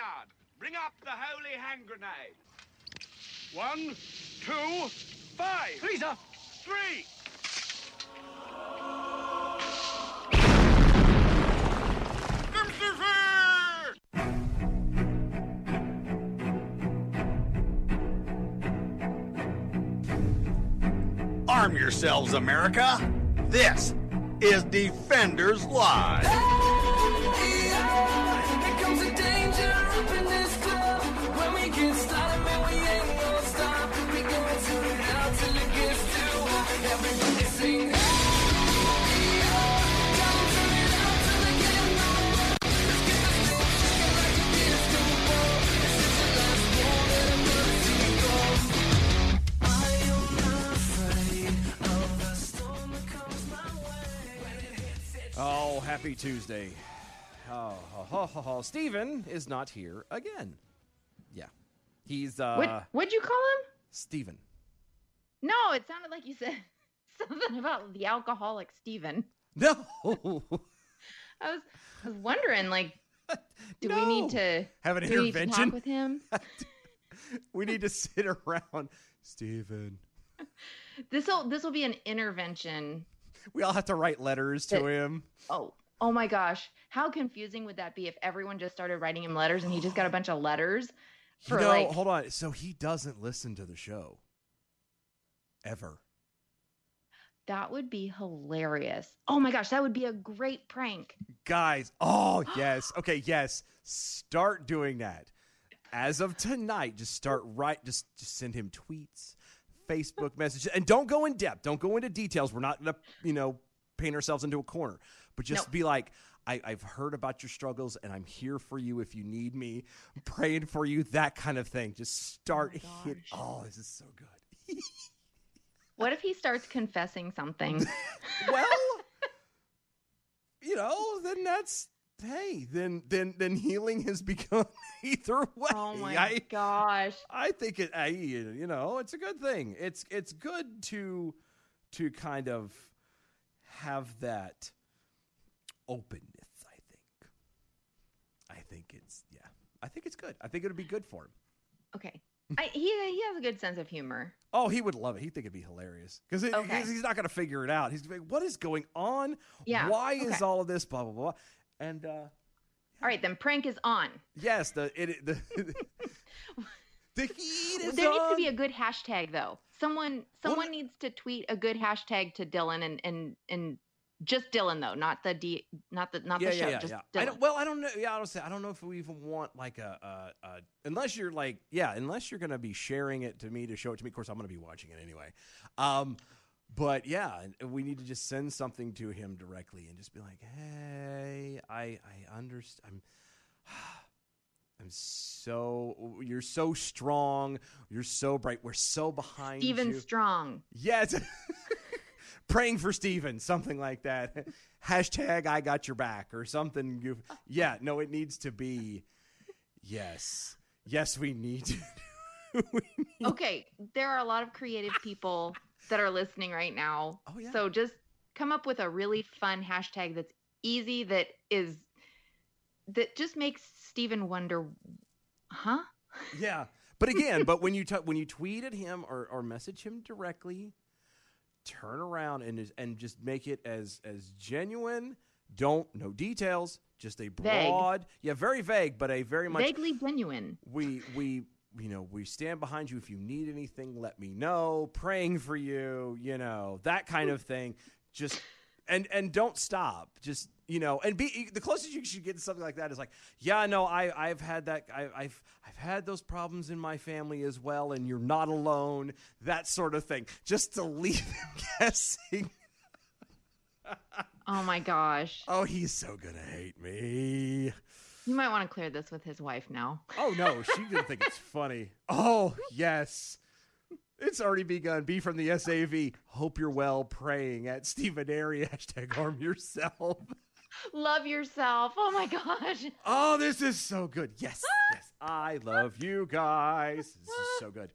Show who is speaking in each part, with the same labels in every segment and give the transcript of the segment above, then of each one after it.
Speaker 1: Maynard, bring up the holy hand grenade. One, two, five.
Speaker 2: Please, sir.
Speaker 1: Three.
Speaker 3: Arm yourselves, America. This is Defenders Live.
Speaker 4: Happy Tuesday. Oh, ho, ho, ho. Steven is not here again. Yeah. He's, uh,
Speaker 5: What what'd you call him?
Speaker 4: Steven.
Speaker 5: No, it sounded like you said something about the alcoholic Steven.
Speaker 4: No.
Speaker 5: I was I was wondering, like, do we need to
Speaker 4: Have an
Speaker 5: do we need to
Speaker 4: intervention?
Speaker 5: talk with him?
Speaker 4: we need to sit around. Steven.
Speaker 5: This'll this'll be an intervention.
Speaker 4: We all have to write letters to
Speaker 5: That-
Speaker 4: him.
Speaker 5: Oh, oh my gosh. How confusing would that be if everyone just started writing him letters and he just got a bunch of letters
Speaker 4: You
Speaker 5: for
Speaker 4: know,
Speaker 5: like
Speaker 4: hold on. So he doesn't listen to the show. Ever.
Speaker 5: that would be hilarious. Oh my gosh, that would be a great prank.
Speaker 4: Guys, oh, yes. Okay, yes. Start doing that. As of tonight, just start right just just send him tweets, Facebook messages, and don't go in depth. Don't go into details. We're not gonna, you know, paint ourselves into a corner. But just
Speaker 5: No.
Speaker 4: be like, I, I've heard about your struggles and I'm here for you if you need me. I'm praying for you, that kind of thing. Just oh start hit. Oh, this is so good.
Speaker 5: What if he starts confessing something?
Speaker 4: well, you know, then that's hey, then then then healing has begun either way.
Speaker 5: oh my
Speaker 4: I
Speaker 5: gosh.
Speaker 4: I think it I you know, it's a good thing. It's it's good to to kind of have that openness, I think. I think it's yeah. I think it's good. I think it'll be good for him.
Speaker 5: Okay. I, he he has a good sense of humor.
Speaker 4: Oh, he would love it. He'd think it'd be hilarious because
Speaker 5: Okay.
Speaker 4: he's not going to figure it out. He's like, "What is going on?
Speaker 5: Yeah,
Speaker 4: Why is all of this? Blah blah blah." And uh,
Speaker 5: All right, then prank is on.
Speaker 4: yes, the it the the heat is
Speaker 5: there needs to be a good hashtag though. Someone someone needs to tweet a good hashtag to Dylan and and and just Dylan though, not the D, not the not
Speaker 4: yeah,
Speaker 5: the show,
Speaker 4: yeah, yeah,
Speaker 5: just
Speaker 4: yeah.
Speaker 5: Dylan.
Speaker 4: I don't, well, I don't know. Yeah, I don't say. I don't know if we even want like a, a, a unless you're like, yeah, unless you're going to be sharing it to me to show it to me. Of course, I'm going to be watching it anyway. Um, but yeah, we need to just send something to him directly and just be like, hey, I I understand. I'm I'm so you're so strong. You're so bright. We're so behind Even.
Speaker 5: Strong.
Speaker 4: Yes. Praying for Steven, something like that. Hashtag I got your back or something. Yeah, no, it needs to be. Yes. Yes, we need to. we need-
Speaker 5: Okay, there are a lot of creative people that are listening right now.
Speaker 4: Oh, yeah.
Speaker 5: So just come up with a really fun hashtag that's easy that is that just makes Steven wonder, huh?
Speaker 4: Yeah. But again, but when you t- when you tweet at him or, or message him directly, turn around and and just make it as as genuine. Don't no details, just a broad, yeah, very vague, but a very much
Speaker 5: Vaguely genuine.
Speaker 4: we we you know we stand behind you. If you need anything let me know. Praying for you you know that kind of thing. Just and and don't stop. Just you know and be the closest you should get to something like that is like yeah no i i've had that I, i've i've had those problems in my family as well and you're not alone that sort of thing just to leave them guessing
Speaker 5: Oh my gosh.
Speaker 4: oh he's so gonna hate me
Speaker 5: You might want to clear this with his wife now.
Speaker 4: Oh no, she didn't think it's funny. Oh yes. It's already begun. Be from the SAV. Hope you're well praying at Stephen Airy. Hashtag arm yourself.
Speaker 5: Love yourself. Oh my gosh.
Speaker 4: Oh, this is so good. Yes, yes. I love you guys. This is so good.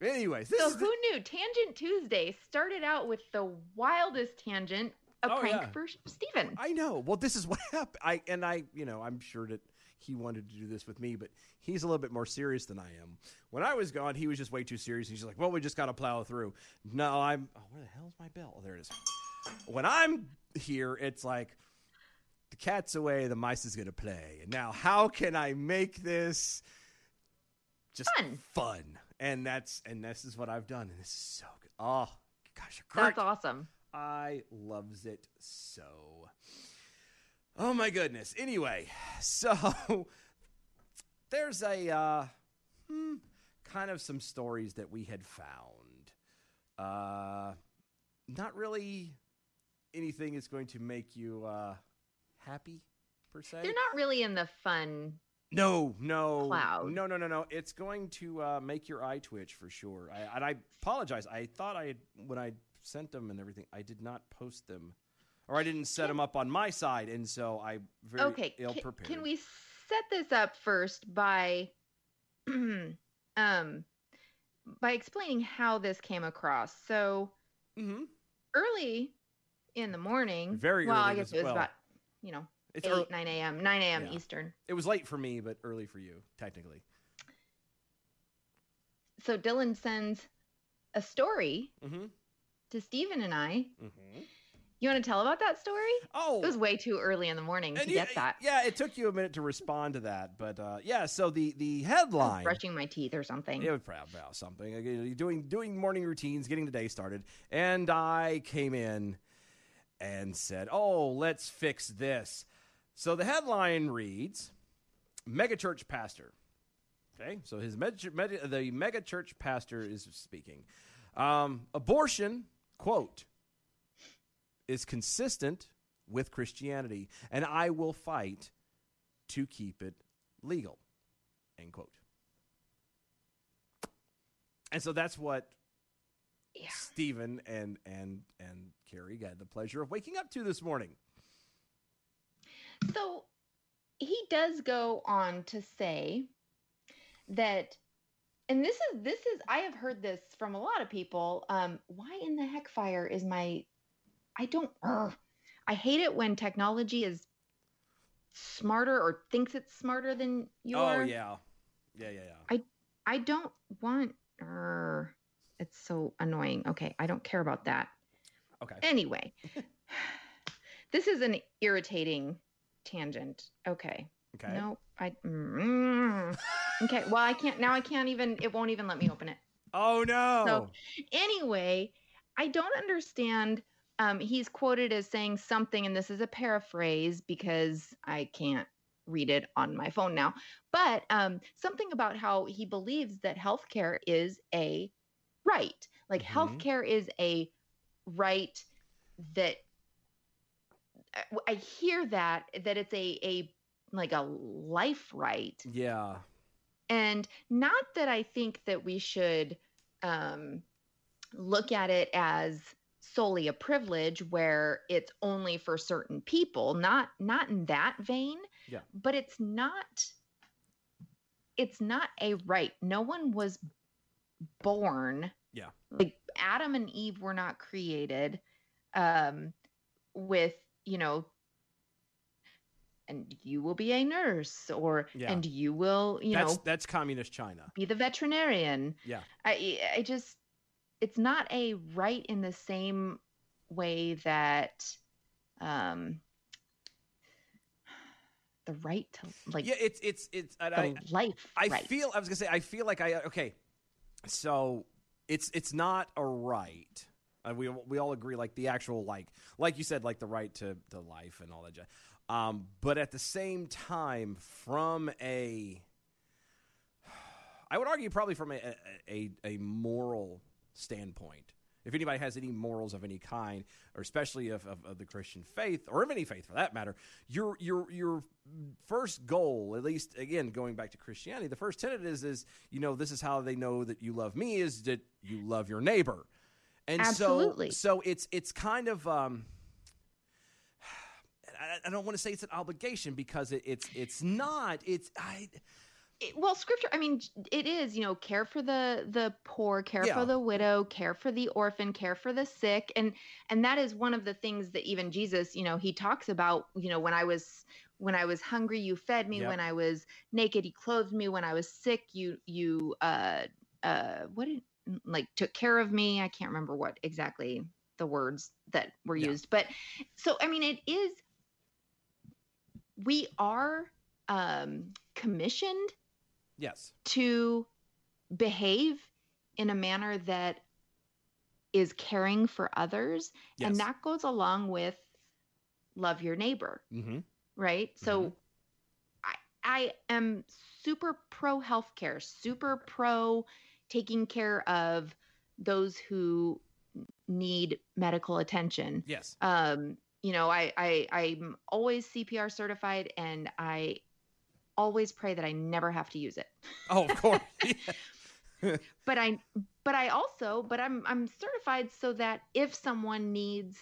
Speaker 4: Anyways, this
Speaker 5: So
Speaker 4: is
Speaker 5: who knew? Tangent Tuesday started out with the wildest tangent, a
Speaker 4: Oh,
Speaker 5: prank
Speaker 4: yeah.
Speaker 5: for Steven.
Speaker 4: I know. Well, this is what happened. I and I, you know, I'm sure that he wanted to do this with me, but he's a little bit more serious than I am. When I was gone, he was just way too serious. He's like, "Well, we just got to plow through." No, I'm. Oh, where the hell's my bell? Oh, there it is. When I'm here, it's like the cat's away, the mice is gonna play. And now, how can I make this just
Speaker 5: Fun.
Speaker 4: fun? And that's and this is what I've done, and this is so good. Oh gosh.
Speaker 5: That's awesome.
Speaker 4: I loves it so. Oh my goodness. Anyway, so there's a uh, hmm, kind of some stories that we had found. Uh, not really anything is going to make you uh, happy per se.
Speaker 5: They're not really in the fun.
Speaker 4: No, no,
Speaker 5: Cloud.
Speaker 4: no, no, no, no. It's going to uh, make your eye twitch for sure. I, and I apologize. I thought I had when I sent them and everything, I did not post them, or I didn't set them up on my side, and so I very
Speaker 5: Okay,
Speaker 4: ill prepared.
Speaker 5: can we set this up first by, um, by explaining how this came across? So
Speaker 4: Mm-hmm.
Speaker 5: early in the morning,
Speaker 4: Very
Speaker 5: well, I guess
Speaker 4: as
Speaker 5: it was
Speaker 4: well.
Speaker 5: about you know
Speaker 4: It's
Speaker 5: eight
Speaker 4: early.
Speaker 5: nine a.m. nine a.m.
Speaker 4: Yeah.
Speaker 5: Eastern.
Speaker 4: It was late for me, but early for you, technically.
Speaker 5: So Dylan sends a story
Speaker 4: Mm-hmm.
Speaker 5: to Stephen and I.
Speaker 4: Mm-hmm.
Speaker 5: You want to tell about that story?
Speaker 4: Oh,
Speaker 5: It was way too early in the morning to
Speaker 4: and
Speaker 5: get that.
Speaker 4: Yeah, it took you a minute to respond to that, but uh, yeah. So the the headline.
Speaker 5: brushing my teeth or something.
Speaker 4: It was proud about something. Doing doing morning routines, getting the day started, and I came in and said, "Oh, let's fix this." So the headline reads, "Megachurch pastor." Okay, so his meg- meg- the megachurch pastor is speaking. Um, abortion quote is consistent with Christianity, and I will fight to keep it legal. End quote. And so that's what
Speaker 5: Yeah.
Speaker 4: Stephen and and and Carrie got the pleasure of waking up to this morning.
Speaker 5: So he does go on to say that and this is this is I have heard this from a lot of people. Um, why in the heck fire is my I don't ugh. I hate it when technology is smarter or thinks it's smarter than you
Speaker 4: oh
Speaker 5: are.
Speaker 4: yeah, yeah, yeah, yeah.
Speaker 5: I I don't want er, it's so annoying. Okay, I don't care about that.
Speaker 4: Okay.
Speaker 5: Anyway, this is an irritating tangent. Okay.
Speaker 4: Okay.
Speaker 5: No, I. Mm, okay. Well, I can't now. I can't even. It won't even let me open it.
Speaker 4: Oh no.
Speaker 5: So- Anyway, I don't understand. Um, he's quoted as saying something, and this is a paraphrase because I can't read it on my phone now. But um, something about how he believes that healthcare is a right. Like
Speaker 4: Mhm.
Speaker 5: healthcare is a right that I- I hear that that it's a a like a life right
Speaker 4: yeah.
Speaker 5: and not that i think that we should um, look at it as solely a privilege where it's only for certain people not not in that vein
Speaker 4: Yeah.
Speaker 5: but it's not it's not a right no one was born
Speaker 4: Yeah.
Speaker 5: like adam and eve were not created um with you know and you will be a nurse or
Speaker 4: Yeah.
Speaker 5: and you will you
Speaker 4: that's
Speaker 5: know
Speaker 4: that's communist China.
Speaker 5: be the veterinarian.
Speaker 4: Yeah.
Speaker 5: I I just it's not a right in the same way that um the right to like
Speaker 4: yeah, it's it's it's. I
Speaker 5: life
Speaker 4: I
Speaker 5: right.
Speaker 4: feel I was gonna say I feel like I okay. So it's it's not a right. Uh, we we all agree like the actual like like you said like the right to to life and all that. Um, but at the same time, from a, I would argue probably from a a, a moral standpoint. If anybody has any morals of any kind, or especially of, of, of the Christian faith, or of any faith for that matter, your your your first goal, at least again going back to Christianity, the first tenet is is you know this is how they know that you love me is that you love your neighbor, and
Speaker 5: Absolutely.
Speaker 4: so so it's it's kind of um, I, I don't want to say it's an obligation because it, it's it's not it's I
Speaker 5: it- well scripture i mean it is you know care for the the poor care
Speaker 4: Yeah.
Speaker 5: for the widow care for the orphan care for the sick and and that is one of the things that even jesus you know he talks about you know when i was when i was hungry you fed me
Speaker 4: Yep.
Speaker 5: when i was naked you clothed me when i was sick you you uh uh what did like took care of me i can't remember what exactly the words that were
Speaker 4: Yeah.
Speaker 5: used but so i mean it is we are um commissioned
Speaker 4: Yes.
Speaker 5: to behave in a manner that is caring for others
Speaker 4: Yes.
Speaker 5: and that goes along with love your neighbor
Speaker 4: Mm-hmm.
Speaker 5: right so i i am super pro healthcare super pro taking care of those who need medical attention
Speaker 4: Yes.
Speaker 5: um you know i i i'm always cpr certified and i always pray that i never have to use it
Speaker 4: Oh, of course.
Speaker 5: but i but i also but i'm i'm certified so that if someone needs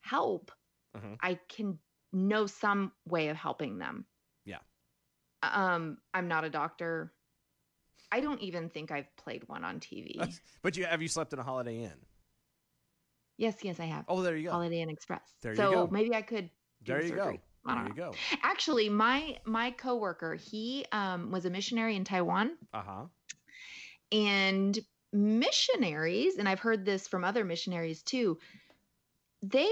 Speaker 5: help
Speaker 4: Mhm.
Speaker 5: i can know some way of helping them
Speaker 4: Yeah.
Speaker 5: um i'm not a doctor i don't even think i've played one on tv
Speaker 4: but you have you slept in a Holiday Inn?
Speaker 5: yes yes i have
Speaker 4: Oh, there you go.
Speaker 5: holiday inn express
Speaker 4: There you
Speaker 5: so
Speaker 4: go.
Speaker 5: maybe i could
Speaker 4: there
Speaker 5: the
Speaker 4: you go. There you
Speaker 5: know.
Speaker 4: go.
Speaker 5: actually my my coworker he um was a missionary in taiwan
Speaker 4: Uh huh.
Speaker 5: and missionaries and i've heard this from other missionaries too they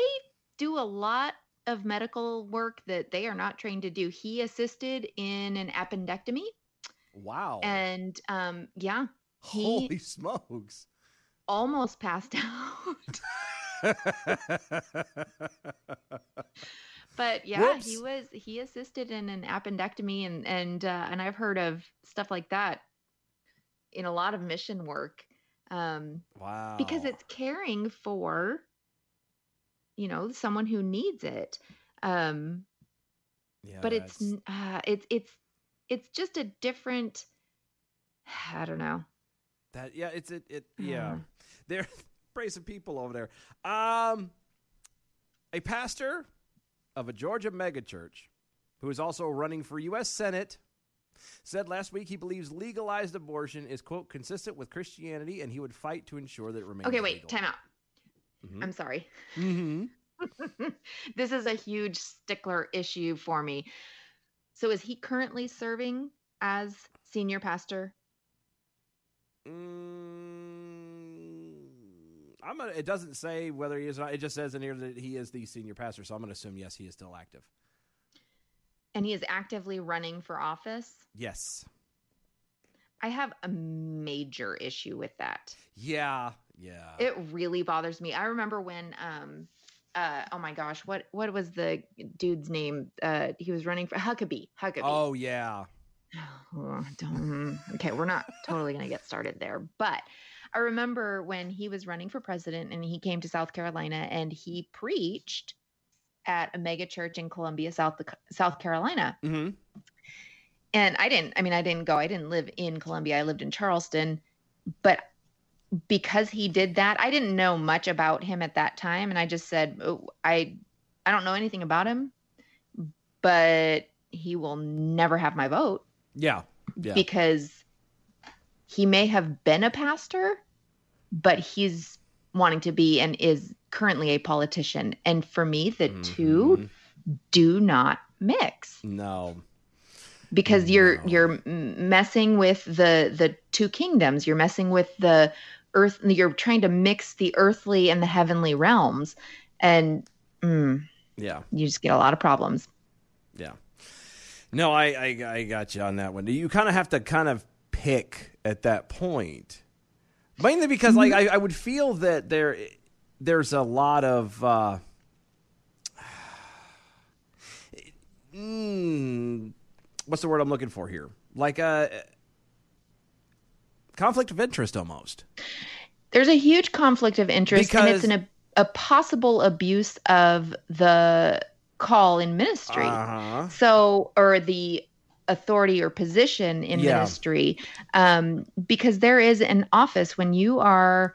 Speaker 5: do a lot of medical work that they are not trained to do he assisted in an appendectomy
Speaker 4: Wow.
Speaker 5: and um yeah he-
Speaker 4: Holy smokes.
Speaker 5: almost passed out but yeah he was he assisted in an appendectomy and and uh, and i've heard of stuff like that in a lot of mission work um
Speaker 4: wow.
Speaker 5: because it's caring for you know someone who needs it um
Speaker 4: yeah,
Speaker 5: but it's uh, it's it's it's just a different i don't know
Speaker 4: that yeah, it's it, it yeah.
Speaker 5: Uh.
Speaker 4: There brace of people over there. Um a pastor of a Georgia megachurch who is also running for US Senate said last week he believes legalized abortion is quote consistent with Christianity and he would fight to ensure that it remains
Speaker 5: okay wait
Speaker 4: legal.
Speaker 5: time out
Speaker 4: Mhm.
Speaker 5: i'm sorry
Speaker 4: Mhm.
Speaker 5: this is a huge stickler issue for me. So is he currently serving as senior pastor?
Speaker 4: Mm, I'm gonna, it doesn't say whether he is or not. It just says in here that he is the senior pastor, so I'm going to assume yes, he is still active.
Speaker 5: And he is actively running for office?
Speaker 4: Yes.
Speaker 5: I have a major issue with that.
Speaker 4: Yeah. Yeah.
Speaker 5: It really bothers me. I remember when um uh oh my gosh, what what was the dude's name? Uh he was running for Huckabee. Huckabee.
Speaker 4: oh yeah.
Speaker 5: Oh, don't- okay, we're not totally going to get started there. But I remember when he was running for president and he came to South Carolina and he preached at a mega church in Columbia, South South Carolina.
Speaker 4: hmm
Speaker 5: And I didn't, I mean, I didn't go, I didn't live in Columbia, I lived in Charleston. But because he did that, I didn't know much about him at that time. And I just said, oh, I, I don't know anything about him, but he will never have my vote
Speaker 4: Yeah. Yeah.
Speaker 5: because he may have been a pastor, but he's wanting to be and is currently a politician. And for me, the two
Speaker 4: Mhm.
Speaker 5: do not mix
Speaker 4: No.
Speaker 5: because you're you're messing with the the two kingdoms. You're messing with the earth. You're trying to mix the earthly and the heavenly realms, and mm,
Speaker 4: Yeah.
Speaker 5: you just get a lot of problems.
Speaker 4: Yeah. No, I, I I got you on that one. You kind of have to kind of pick at that point, mainly because like I, I would feel that there there's a lot of uh, mm, what's the word I'm looking for here? Like a conflict of interest almost.
Speaker 5: there's a huge conflict of interest and it's an, a, a possible abuse of the call in ministry
Speaker 4: Uh-huh.
Speaker 5: so or the authority or position in
Speaker 4: Yeah.
Speaker 5: ministry um, because there is an office when you are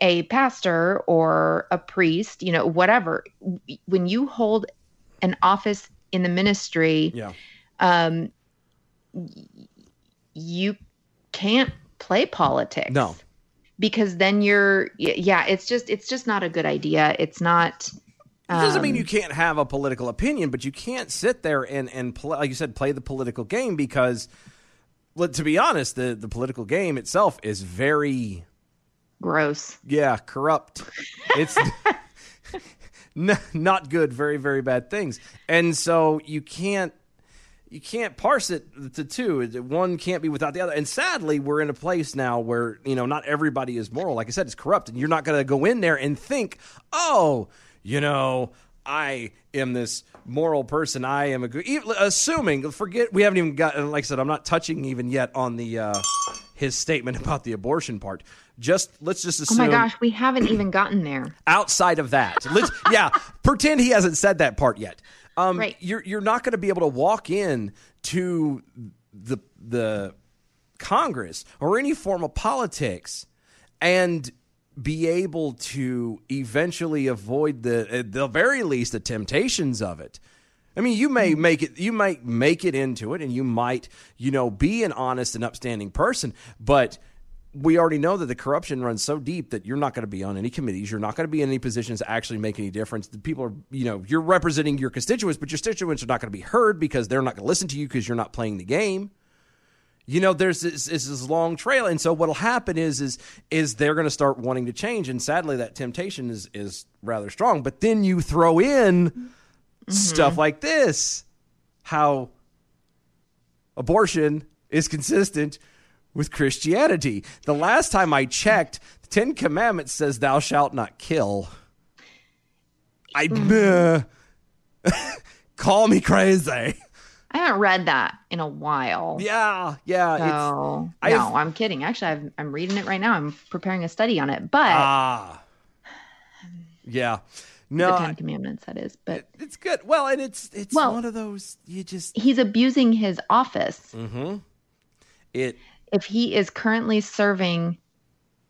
Speaker 5: a pastor or a priest you know whatever when you hold an office in the ministry
Speaker 4: Yeah.
Speaker 5: um, you can't play politics.
Speaker 4: No.
Speaker 5: Because then you're yeah, it's just it's just not a good idea. It's not
Speaker 4: It doesn't mean
Speaker 5: um,
Speaker 4: you can't have a political opinion, but you can't sit there and and play, like you said, play the political game because, well, to be honest, the the political game itself is very
Speaker 5: gross.
Speaker 4: yeah corrupt. It's n- not good. Very very bad things, and so you can't you can't parse it to two. One can't be without the other. And sadly, we're in a place now where you know not everybody is moral. Like I said, it's corrupt, and you're not going to go in there and think, oh, you know, I am this moral person. I am a good. even- Assuming, forget we haven't even gotten. Like I said, I'm not touching even yet on the uh, his statement about the abortion part. Just let's just assume.
Speaker 5: Oh my gosh, we haven't even gotten there.
Speaker 4: outside of that. Let's yeah, pretend he hasn't said that part yet. Um,
Speaker 5: Right.
Speaker 4: You're you're not going to be able to walk in to the the Congress or any form of politics and be able to eventually avoid the at the very least the temptations of it. I mean, you may make it you might make it into it and you might, you know, be an honest and upstanding person, but we already know that the corruption runs so deep that you're not going to be on any committees. You're not going to be in any positions to actually make any difference. The people are, you know, you're representing your constituents, but your constituents are not going to be heard because they're not going to listen to you because you're not playing the game. You know, there's this, this, this long trail, and so what'll happen is is is they're going to start wanting to change, and sadly, that temptation is is rather strong. But then you throw in stuff like this, how abortion is consistent with Christianity. The last time I checked, the Ten Commandments says, "Thou shalt not kill." I uh, call me crazy.
Speaker 5: I haven't read that in a while.
Speaker 4: Yeah, yeah.
Speaker 5: So
Speaker 4: I
Speaker 5: no,
Speaker 4: have-
Speaker 5: I'm kidding. Actually, I've, I'm reading it right now. I'm preparing a study on it. But
Speaker 4: ah, yeah. No,
Speaker 5: the Ten Commandments, that is. But
Speaker 4: it- it's good. Well, and it's it's
Speaker 5: Well-
Speaker 4: one of those you just.
Speaker 5: he's abusing his office.
Speaker 4: Mm-hmm. It
Speaker 5: If he is currently serving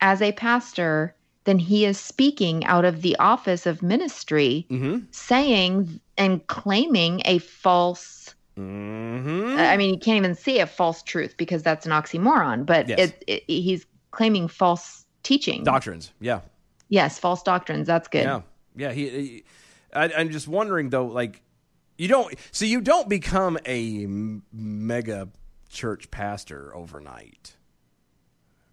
Speaker 5: as a pastor, then he is speaking out of the office of ministry,
Speaker 4: mm-hmm.
Speaker 5: saying and claiming a false.
Speaker 4: Mm-hmm.
Speaker 5: I mean, you can't even say a false truth because that's an oxymoron. But
Speaker 4: Yes.
Speaker 5: it, it, he's claiming false teaching.
Speaker 4: Doctrines. Yeah.
Speaker 5: yes, false doctrines. That's good.
Speaker 4: Yeah, yeah. He, he I, I'm just wondering though, like, you don't. So you don't become a m- mega church pastor overnight.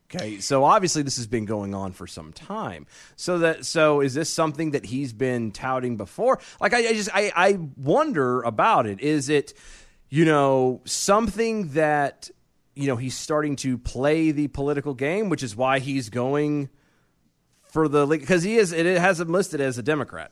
Speaker 4: Okay, so obviously this has been going on for some time. So that so is this something that he's been touting before? Like I, I just I, I wonder about it. Is it you know something that you know he's starting to play the political game, which is why he's going for the because he is it has him listed as a Democrat.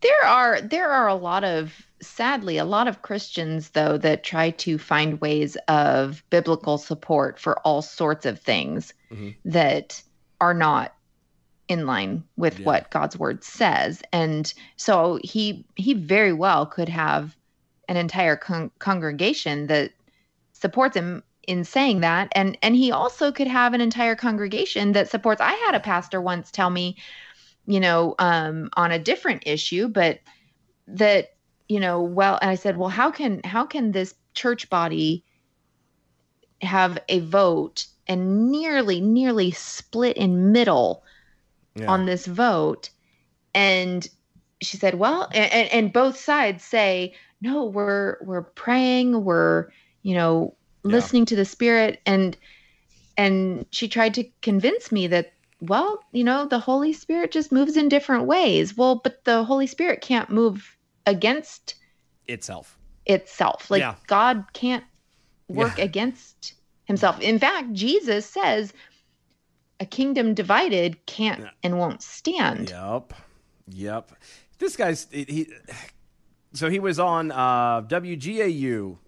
Speaker 5: There are there are a lot of sadly a lot of Christians though that try to find ways of biblical support for all sorts of things
Speaker 4: Mhm.
Speaker 5: that are not in line with
Speaker 4: Yeah.
Speaker 5: what God's word says. And so he he very well could have an entire con- congregation that supports him in saying that and and he also could have an entire congregation that supports I had a pastor once tell me you know, um, on a different issue, but that, you know, well, and I said, well, how can how can this church body have a vote and nearly, nearly split in middle
Speaker 4: Yeah.
Speaker 5: on this vote? And she said, well, and, and both sides say, no, we're we're praying, we're, you know,
Speaker 4: Yeah.
Speaker 5: listening to the spirit and and she tried to convince me that well you know the holy spirit just moves in different ways well but the holy spirit can't move against
Speaker 4: itself.
Speaker 5: itself like
Speaker 4: Yeah.
Speaker 5: god can't work
Speaker 4: Yeah.
Speaker 5: against himself in fact jesus says a kingdom divided can't
Speaker 4: Yeah.
Speaker 5: and won't stand
Speaker 4: Yep. Yep. This guy's he. So he was on uh, WGAU.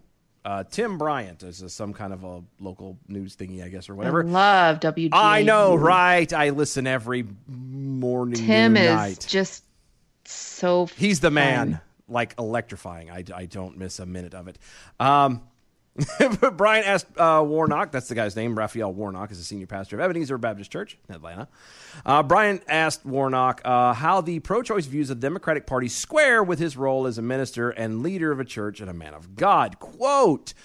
Speaker 4: Uh, Tim Bryant is a, some kind of a local news thingy, I guess, or whatever.
Speaker 5: I love WGA.
Speaker 4: I know, right? I listen every morning,
Speaker 5: Tim is
Speaker 4: night.
Speaker 5: just so
Speaker 4: He's the man,
Speaker 5: fun.
Speaker 4: like electrifying. I, I don't miss a minute of it. Um, Bryant asked uh, Warnock, that's the guy's name, Raphael Warnock is the senior pastor of Ebenezer Baptist Church in Atlanta. Uh, Bryant asked Warnock uh, how the pro choice views of the Democratic Party square with his role as a minister and leader of a church and a man of God. Quote,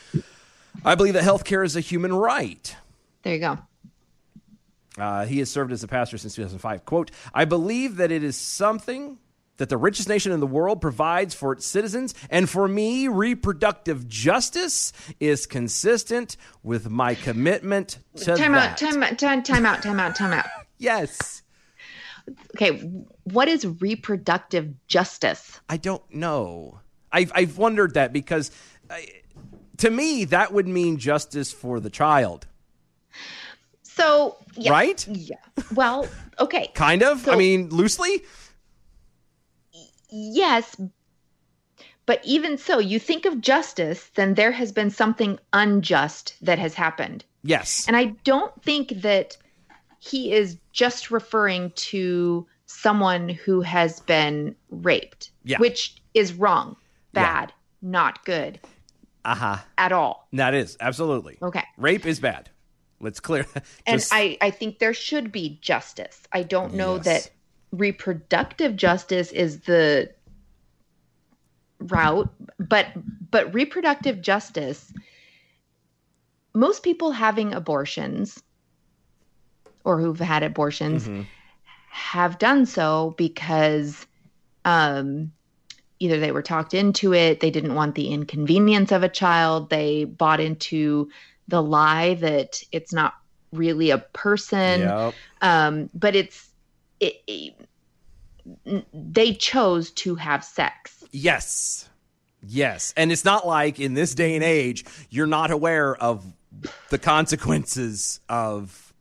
Speaker 4: I believe that health care is a human right.
Speaker 5: There you go.
Speaker 4: Uh, he has served as a pastor since 2005. Quote, I believe that it is something that the richest nation in the world provides for its citizens. And for me, reproductive justice is consistent with my commitment to
Speaker 5: Time
Speaker 4: that.
Speaker 5: out, time out, time, time out, time out, time out.
Speaker 4: Yes.
Speaker 5: Okay, what is reproductive justice?
Speaker 4: I don't know. I've, I've wondered that because I, to me, that would mean justice for the child,
Speaker 5: So, yeah,
Speaker 4: right?
Speaker 5: Yeah. Well, okay.
Speaker 4: Kind of. I mean, loosely.
Speaker 5: Yes. But even so, you think of justice, then there has been something unjust that has happened.
Speaker 4: Yes.
Speaker 5: And I don't think that he is just referring to someone who has been raped,
Speaker 4: Yeah.
Speaker 5: which is wrong,
Speaker 4: Yeah.
Speaker 5: bad, not good
Speaker 4: Uh huh.
Speaker 5: at all.
Speaker 4: That is absolutely.
Speaker 5: Okay.
Speaker 4: Rape is bad. Let's clear.
Speaker 5: And I, I think there should be justice. I don't know
Speaker 4: Yes.
Speaker 5: that reproductive justice is the route, but but reproductive justice most people having abortions or who've had abortions
Speaker 4: Mhm.
Speaker 5: have done so because um, either they were talked into it, they didn't want the inconvenience of a child, they bought into the lie that it's not really a person,
Speaker 4: Yep.
Speaker 5: um, but it's it, it- they chose to have sex.
Speaker 4: Yes. Yes. And it's not like in this day and age, you're not aware of the consequences of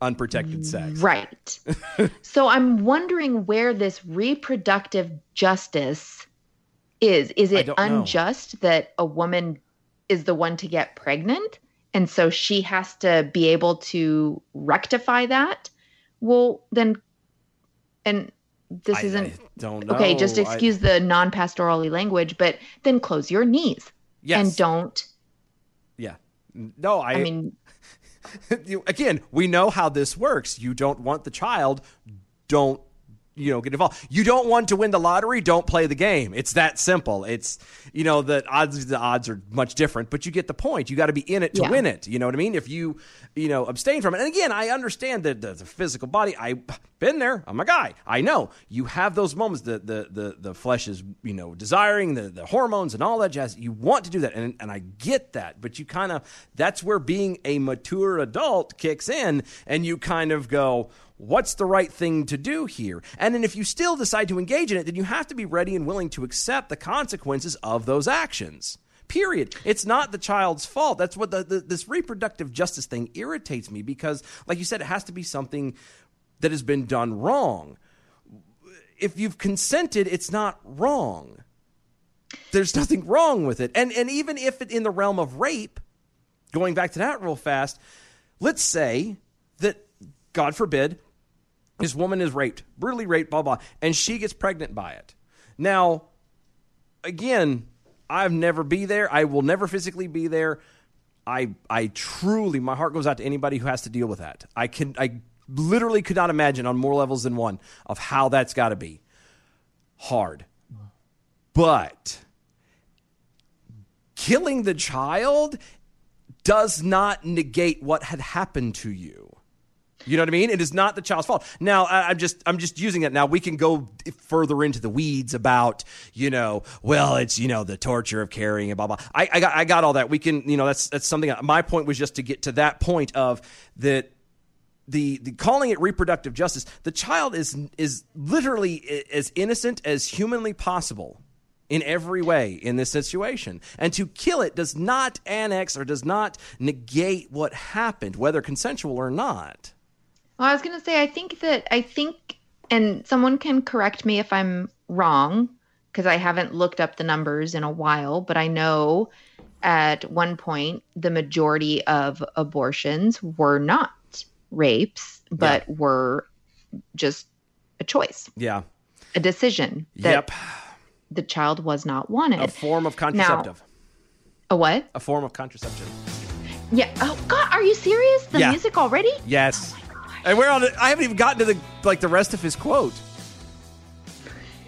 Speaker 4: unprotected sex.
Speaker 5: Right. so I'm wondering where this reproductive justice is. Is it
Speaker 4: don't know.
Speaker 5: unjust that a woman is the one to get pregnant? And so she has to be able to rectify that? Well, then, and this
Speaker 4: I-
Speaker 5: isn't
Speaker 4: I don't know.
Speaker 5: okay, just
Speaker 4: I-
Speaker 5: excuse the non pastorally language, but then close your knees
Speaker 4: yes.
Speaker 5: and don't.
Speaker 4: Yeah. No, I,
Speaker 5: I mean,
Speaker 4: you, again, we know how this works. You don't want the child, don't you know get involved. You don't want to win the lottery, don't play the game. It's that simple. It's you know the odds the odds are much different, but you get the point. You got to be in it to
Speaker 5: Yeah.
Speaker 4: win it. You know what I mean? If you you know abstain from it, and again, I understand that the, the physical body. I've been there. I'm a guy. I know you have those moments. The the the the flesh is you know desiring the the hormones and all that jazz. You want to do that, and and I get that, but you kind of that's where being a mature adult kicks in, and you kind of go. What's the right thing to do here? And then if you still decide to engage in it, then you have to be ready and willing to accept the consequences of those actions. Period. It's not the child's fault. That's what the, the, this reproductive justice thing irritates me because, like you said, it has to be something that has been done wrong. If you've consented, it's not wrong. There's nothing wrong with it. And and even if it in the realm of rape, going back to that real fast, let's say that God forbid this woman is raped, brutally raped, blah blah, and she gets pregnant by it. Now, again, I've never be there. I will never physically be there. I I truly my heart goes out to anybody who has to deal with that. I can I literally could not imagine on more levels than one of how that's got to be hard. But killing the child does not negate what had happened to you. You know what I mean? It is not the child's fault. Now, I, I'm just I'm just using it. Now we can go further into the weeds about you know, well, it's you know the torture of carrying and blah blah. I, I got I got all that. We can you know that's that's something. My point was just to get to that point of that the, the calling it reproductive justice. The child is is literally as innocent as humanly possible in every way in this situation. And to kill it does not annex or does not negate what happened, whether consensual or not.
Speaker 5: Well, I was going to say, I think that, I think, and someone can correct me if I'm wrong, because I haven't looked up the numbers in a while, but I know at one point the majority of abortions were not rapes, but were just a choice,
Speaker 4: Yeah.
Speaker 5: a decision that
Speaker 4: yep.
Speaker 5: the child was not wanted.
Speaker 4: A form of contraceptive.
Speaker 5: a what?
Speaker 4: a form of contraceptive.
Speaker 5: Yeah. Oh God, are you serious? The
Speaker 4: Yeah.
Speaker 5: music already?
Speaker 4: Yes. And we're on. The, I haven't even gotten to the like the rest of his quote.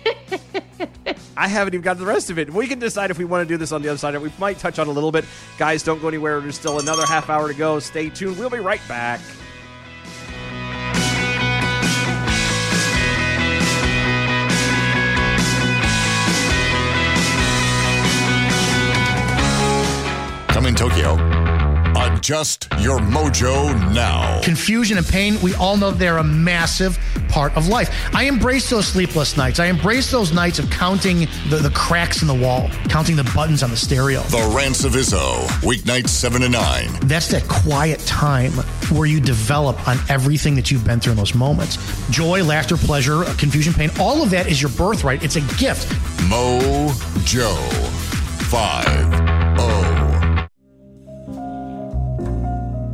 Speaker 4: I haven't even got to the rest of it. We can decide if we want to do this on the other side. We might touch on a little bit. Guys, don't go anywhere. There's still another half hour to go. Stay tuned. We'll be right back.
Speaker 2: Coming Tokyo. Adjust your mojo now.
Speaker 6: Confusion and pain, we all know they're a massive part of life. I embrace those sleepless nights. I embrace those nights of counting the, the cracks in the wall, counting the buttons on the stereo.
Speaker 2: The Rants of Izzo, weeknights 7 to 9.
Speaker 6: That's that quiet time where you develop on everything that you've been through in those moments. Joy, laughter, pleasure, uh, confusion, pain, all of that is your birthright. It's a gift.
Speaker 2: Mojo 5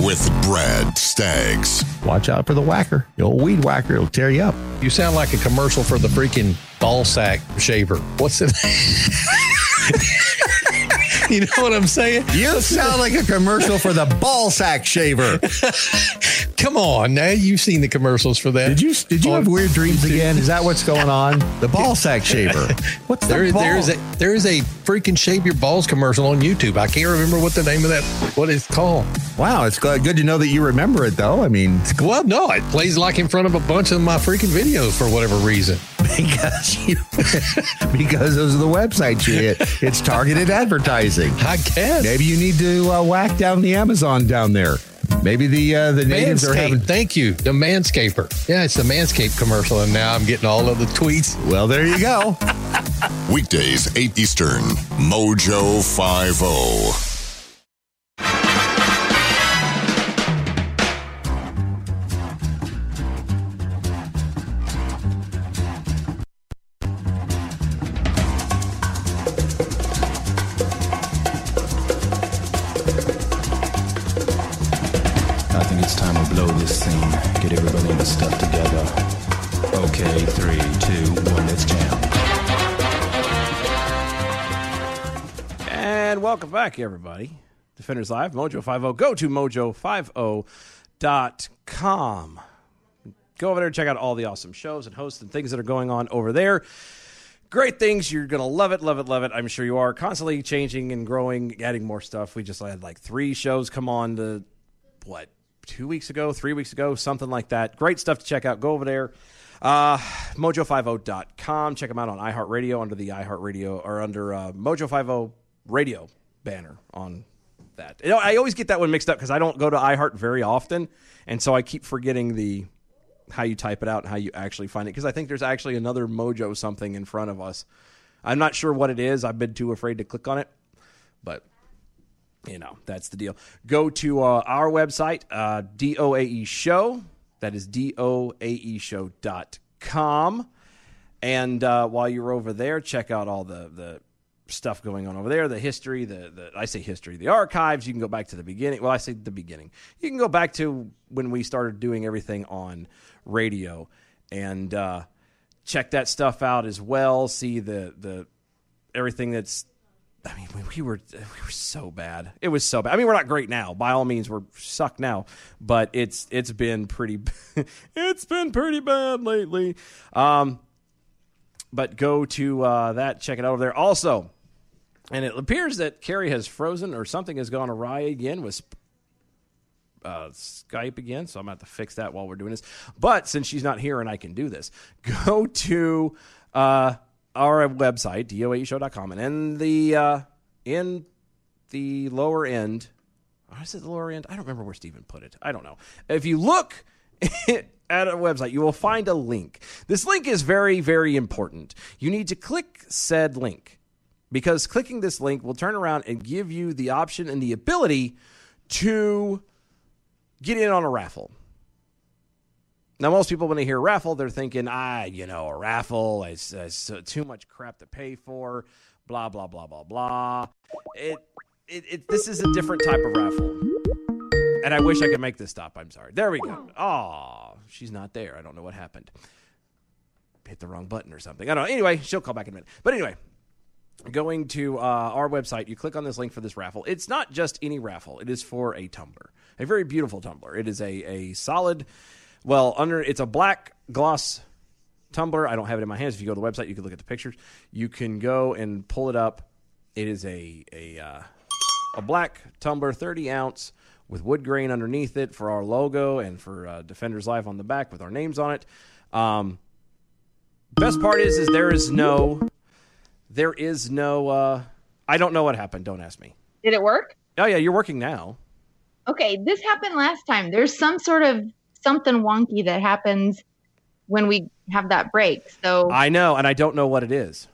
Speaker 2: with Brad Staggs.
Speaker 7: Watch out for the whacker. The old weed whacker will tear you up.
Speaker 8: You sound like a commercial for the freaking ball sack shaver. What's it? you know what I'm saying?
Speaker 7: You sound like a commercial for the ball sack shaver.
Speaker 8: Come on, now you've seen the commercials for that.
Speaker 7: Did you did you oh, have weird dreams again? Is that what's going on? The ball sack shaver. What's the
Speaker 8: There,
Speaker 7: ball?
Speaker 8: there is a there is a freaking shave your balls commercial on YouTube. I can't remember what the name of that what it's called.
Speaker 7: wow, it's good good to know that you remember it though. I mean,
Speaker 8: Well, no, it plays like in front of a bunch of my freaking videos for whatever reason.
Speaker 7: Because you because those are the websites you hit. It's targeted advertising.
Speaker 8: I guess.
Speaker 7: Maybe you need to uh, whack down the Amazon down there. Maybe the uh, the natives are having.
Speaker 8: Thank you. The Manscaper. Yeah, it's the Manscaped commercial, and now I'm getting all of the tweets.
Speaker 7: Well, there you go.
Speaker 2: Weekdays 8 Eastern. Mojo 50.
Speaker 9: I everybody.
Speaker 4: Defenders Live, Mojo 50. Go to mojo50.com. Go over there and check out all the awesome shows and hosts and things that are going on over there. Great things. You're going to love it, love it, love it. I'm sure you are. Constantly changing and growing, adding more stuff. We just had like three shows come on to, what, two weeks ago, three weeks ago, something like that. Great stuff to check out. Go over there. Uh, mojo50.com. Check them out on iHeartRadio under the iHeartRadio or under uh, Mojo50 radio banner on that. You know, I always get that one mixed up because I don't go to iHeart very often, and so I keep forgetting the how you type it out and how you actually find it because I think there's actually another Mojo something in front of us. I'm not sure what it is. I've been too afraid to click on it, but you know that's the deal. Go to uh, our website, uh, DOAE Show. That is Show.com. And uh, while you're over there, check out all the the stuff going on over there, the history, the, the I say history, the archives. You can go back to the beginning. Well, I say the beginning. You can go back to when we started doing everything on radio and uh, check that stuff out as well. See the the everything that's. I mean, we, we were we were so bad. It was so bad. I mean, we're not great now. By all means, we're suck now, but it's it's been pretty. it's been pretty bad lately. Um, but go to uh, that, check it out over there. Also, and it appears that Carrie has frozen or something has gone awry again with uh, Skype again, so I'm going to have to fix that while we're doing this. But since she's not here and I can do this, go to uh, our website, doaeshow.com, and in the uh, in the lower end, is it the lower end? I don't remember where Stephen put it. I don't know. If you look at a website, you will find a link. This link is very, very important. You need to click said link because clicking this link will turn around and give you the option and the ability to get in on a raffle. Now, most people when they hear raffle, they're thinking, ah, you know, a raffle is, is too much crap to pay for. Blah blah blah blah blah. It, it, it this is a different type of raffle. And I wish I could make this stop. I'm sorry. There we go. Oh, she's not there. I don't know what happened. Hit the wrong button or something. I don't know. Anyway, she'll call back in a minute. But anyway, going to uh, our website, you click on this link for this raffle. It's not just any raffle. It is for a tumbler, a very beautiful tumbler. It is a a solid, well, under it's a black gloss tumbler. I don't have it in my hands. If you go to the website, you can look at the pictures. You can go and pull it up. It is a a uh, a black tumbler, thirty ounce, with wood grain underneath it for our logo and for uh, Defenders Live on the back with our names on it. Um, best part is, is there is no, there is no. Uh, I don't know what happened. Don't ask me.
Speaker 5: Did it work?
Speaker 4: Oh yeah, you're working now.
Speaker 5: Okay, this happened last time. There's some sort of something wonky that happens when we have that break. So
Speaker 4: I know, and I don't know what it is.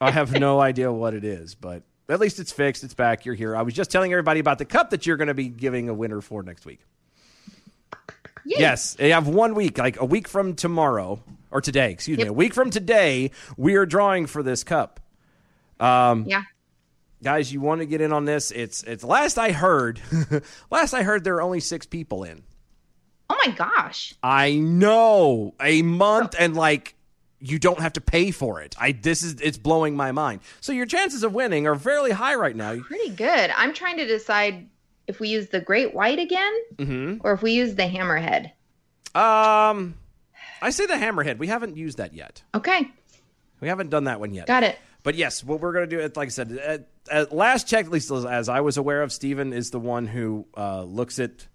Speaker 4: I have no idea what it is, but at least it's fixed. It's back. You're here. I was just telling everybody about the cup that you're going to be giving a winner for next week.
Speaker 5: Yay.
Speaker 4: Yes, you have one week, like a week from tomorrow or today. Excuse me, a week from today, we are drawing for this cup. Um,
Speaker 5: yeah,
Speaker 4: guys, you want to get in on this? It's it's last I heard. last I heard, there are only six people in.
Speaker 5: Oh my gosh!
Speaker 4: I know a month and like you don't have to pay for it. I this is it's blowing my mind. So your chances of winning are fairly high right now.
Speaker 5: Pretty good. I'm trying to decide if we use the Great White again
Speaker 4: Mm-hmm.
Speaker 5: or if we use the Hammerhead.
Speaker 4: Um, I say the hammerhead. We haven't used that yet.
Speaker 5: Okay,
Speaker 4: We haven't done that one yet.
Speaker 5: got it.
Speaker 4: But yes, what we're going to do, like I said, at, at last check, at least as, as I was aware of, Steven is the one who uh, looks at,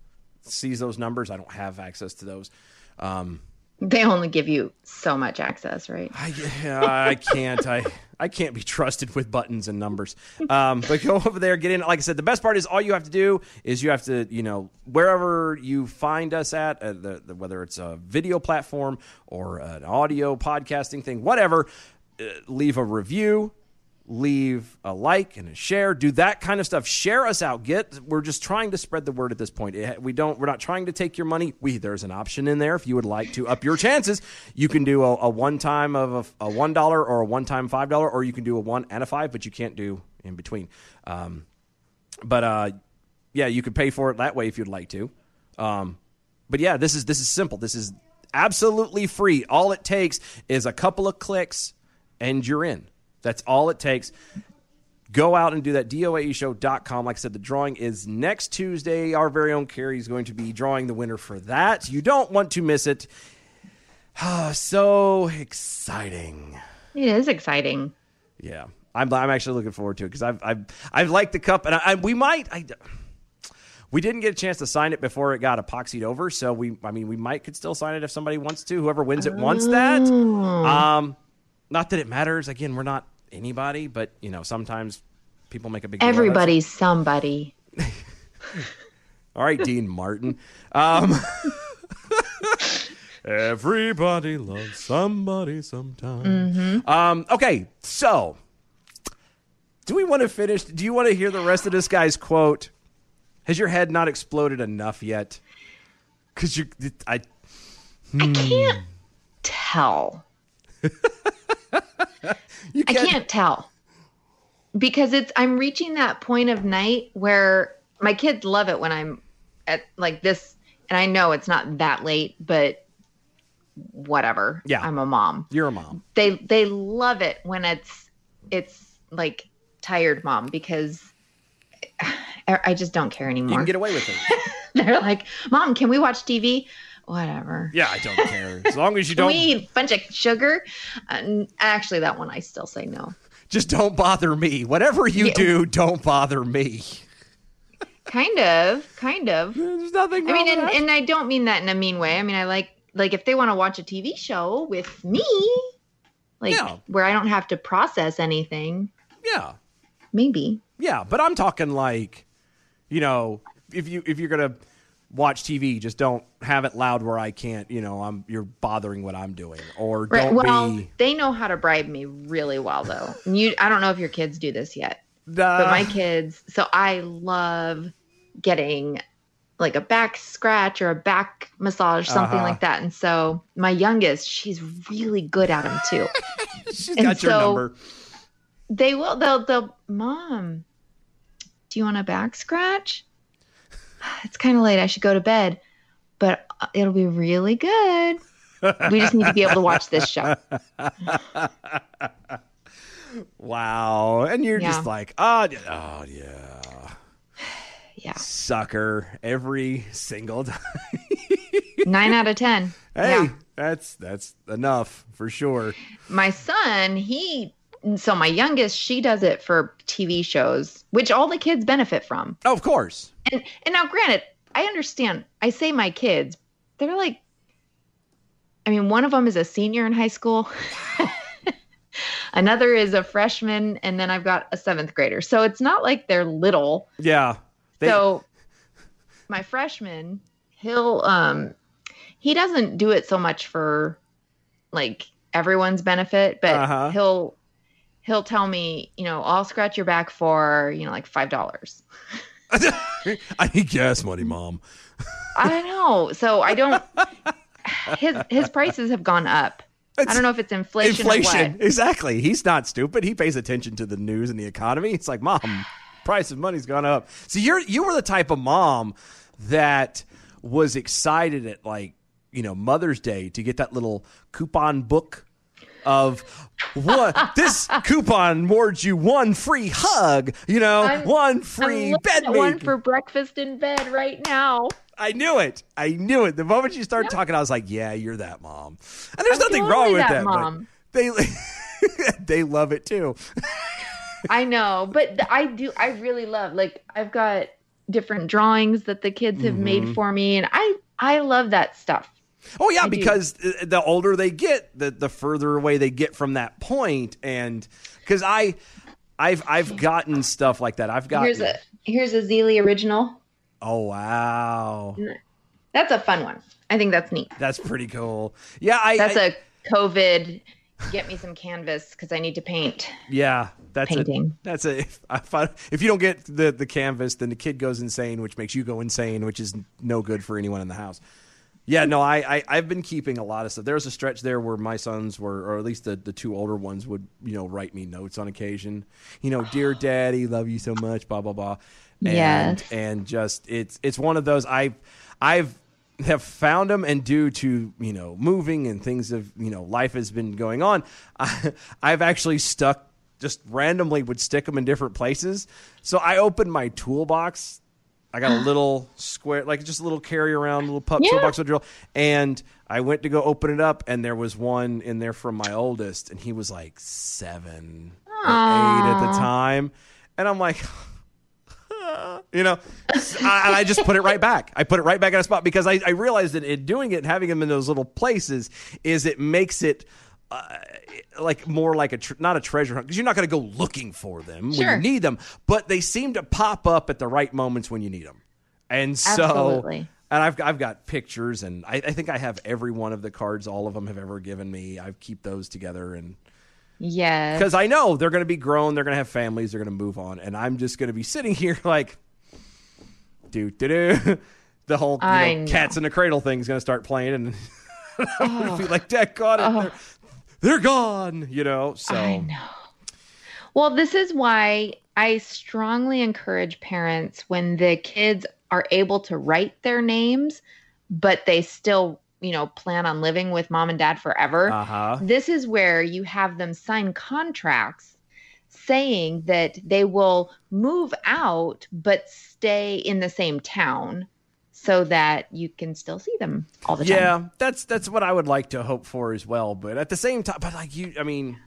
Speaker 4: sees those numbers. I don't have access to those. Um,
Speaker 5: They only give you so much access, right?
Speaker 4: I, I can't. I I can't be trusted with buttons and numbers. Um, but go over there, get in. Like I said, the best part is all you have to do is you have to, you know, wherever you find us at, uh, the, the, whether it's a video platform or an audio podcasting thing, whatever, uh, leave a review. Leave a like and a share. Do that kind of stuff. Share us out. Get. We're just trying to spread the word at this point. We don't. We're not trying to take your money. We there's an option in there if you would like to up your chances. You can do a, a one time of a, a one dollar or a one time five dollar, or you can do a one and a five, but you can't do in between. Um, but uh, yeah, you could pay for it that way if you'd like to. Um, but yeah, this is this is simple. This is absolutely free. All it takes is a couple of clicks, and you're in. That's all it takes. Go out and do that. DOAEshow.com. Like I said, the drawing is next Tuesday. Our very own Carrie is going to be drawing the winner for that. You don't want to miss it. So exciting.
Speaker 5: It is exciting.
Speaker 4: Yeah, I'm. I'm actually looking forward to it because I've I've I've liked the cup, and I, I, we might. I, we didn't get a chance to sign it before it got epoxied over, so we. I mean, we might could still sign it if somebody wants to. Whoever wins it wants that. Um, not that it matters. Again, we're not anybody, but you know, sometimes people make a big. deal out of it.
Speaker 5: Everybody's somebody.
Speaker 4: All right, Dean Martin. Um, everybody loves somebody sometime. Um, okay, so do we want to finish? Do you want to hear the rest of this guy's quote? Has your head not exploded enough yet? Because you, I,
Speaker 5: I can't tell.
Speaker 4: you
Speaker 5: I can't tell because it's I'm reaching that point of night where my kids love it when I'm at like this, and I know it's not that late, but whatever.
Speaker 4: Yeah.
Speaker 5: I'm a mom.
Speaker 4: You're a mom.
Speaker 5: They they love it when it's it's like tired mom because I I just don't care
Speaker 4: You
Speaker 5: anymore.
Speaker 4: can get away with it.
Speaker 5: They're like, Mom, can we watch TV? Whatever.
Speaker 4: Yeah, I don't care as long as you don't.
Speaker 5: we eat a bunch of sugar? Uh, actually, that one I still say no.
Speaker 4: Just don't bother me. Whatever you
Speaker 5: Yeah.
Speaker 4: do, don't bother me.
Speaker 5: Kind of, kind of.
Speaker 4: There's nothing
Speaker 5: I mean,
Speaker 4: with
Speaker 5: and,
Speaker 4: that.
Speaker 5: and I don't mean that in a mean way. I mean, I like like if they want to watch a TV show with me, like
Speaker 4: Yeah.
Speaker 5: where I don't have to process anything.
Speaker 4: Yeah.
Speaker 5: Maybe.
Speaker 4: Yeah, but I'm talking like, you know, if you if you're gonna watch TV, just don't have it loud where I can't. You know, I'm you're bothering what I'm doing, or
Speaker 5: Right.
Speaker 4: don't
Speaker 5: Well,
Speaker 4: be.
Speaker 5: they know how to bribe me really well, though. And you, I don't know if your kids do this yet, but
Speaker 4: Uh,
Speaker 5: my kids. So I love getting like a back scratch or a back massage, something
Speaker 4: Uh-huh.
Speaker 5: like that. And so my youngest, she's really good at them too.
Speaker 4: She's
Speaker 5: And
Speaker 4: got your
Speaker 5: so-
Speaker 4: number.
Speaker 5: they will. They'll. They'll. Mom, do you want a back scratch? It's kind of late. I should go to bed, but it'll be really good. We just need to be able to watch this show.
Speaker 4: wow. And you're
Speaker 5: Yeah.
Speaker 4: just like, oh, oh yeah.
Speaker 5: Yeah.
Speaker 4: Sucker every single time.
Speaker 5: Nine out of ten.
Speaker 4: hey,
Speaker 5: Yeah.
Speaker 4: that's that's enough for sure.
Speaker 5: my son he so my youngest she does it for tv shows which all the kids benefit from
Speaker 4: Oh, of course.
Speaker 5: and and now granted i understand i say my kids they're like i mean one of them is a senior in high school another is a freshman and then i've got a seventh grader so it's not like they're little
Speaker 4: Yeah. They-
Speaker 5: so my freshman he'll um he doesn't do it so much for like everyone's benefit but
Speaker 4: Uh-huh.
Speaker 5: he'll he'll tell me you know i'll scratch your back for you know like five dollars
Speaker 4: I need gas money, mom.
Speaker 5: i know so i don't his his prices have gone up i don't know if it's inflation,
Speaker 4: Inflation.
Speaker 5: or what
Speaker 4: Exactly. He's not stupid. He pays attention to the news and the economy. It's like, mom, price of money's gone up. So you're you were the type of mom that was excited at like, you know, Mother's Day to get that little coupon book of what this coupon awards you one free hug, you know,
Speaker 5: I'm-
Speaker 4: one free bed
Speaker 5: one for breakfast in bed right now
Speaker 4: I knew it. I knew it. The moment you started talking, I was like, "Yeah, you're that mom." And there's
Speaker 5: I'm
Speaker 4: nothing
Speaker 5: totally
Speaker 4: wrong with
Speaker 5: that
Speaker 4: that.
Speaker 5: mom.
Speaker 4: They they love it too.
Speaker 5: I know, but I do. I really love. Like I've got different drawings that the kids have
Speaker 4: Mhm.
Speaker 5: made for me, and I I love that stuff.
Speaker 4: Oh yeah,
Speaker 5: I
Speaker 4: because uh, the older they get, the the further away they get from that point. And because I, I've I've gotten stuff like that. I've got
Speaker 5: Here's a here's a Zeely original.
Speaker 4: oh wow,
Speaker 5: That's a fun one. I think that's neat.
Speaker 4: that's pretty cool. Yeah, I.
Speaker 5: That's
Speaker 4: I-
Speaker 5: a COVID. Get me some canvas because I need to paint.
Speaker 4: yeah. That's
Speaker 5: painting.
Speaker 4: A, that's a. If, I if you don't get the the canvas, then the kid goes insane, which makes you go insane, which is no good for anyone in the house. Yeah, no, I, I I've been keeping a lot of stuff. There was a stretch there where my sons were, or at least the, the two older ones would, you know, write me notes on occasion. You know, dear daddy, love you so much, blah blah blah. And,
Speaker 5: Yes.
Speaker 4: and just it's it's one of those I I've have found them and due to you know moving and things of you know life has been going on I, i've actually stuck just randomly would stick them in different places so i opened my toolbox i got a little square like just a little carry around little pup
Speaker 5: Yeah.
Speaker 4: toolbox with drill. And i went to go open it up and there was one in there from my oldest and he was like seven or eight at the time. And i'm like you know I- and i just put it right back. I put it right back in a spot because i, I realized that in doing it and having them in those little places is it makes it uh, like more like a tr- not a treasure hunt because you're not going to go looking for them when you need them but they seem to pop up at the right moments when you need them and so
Speaker 5: Absolutely.
Speaker 4: and I've, I've got pictures and I, I think i have every one of the cards all of them have ever given me i keep those together and
Speaker 5: yeah,
Speaker 4: because I know they're going to be grown, they're going to have families, they're going to move on, and I'm just going to be sitting here like, do do do, the whole you know,
Speaker 5: know.
Speaker 4: cats in the cradle thing is going to start playing, and I'm going
Speaker 5: Oh.
Speaker 4: to be like, Dad, got it,
Speaker 5: Oh.
Speaker 4: they're, they're gone, you know. So
Speaker 5: I know. Well, this is why I strongly encourage parents when the kids are able to write their names, but they still, you know, plan on living with mom and dad forever.
Speaker 4: uh huh,
Speaker 5: This is where you have them sign contracts saying that they will move out but stay in the same town so that you can still see them all the time.
Speaker 4: yeah, that's that's what I would like to hope for as well. But at the same time, but like you, I mean.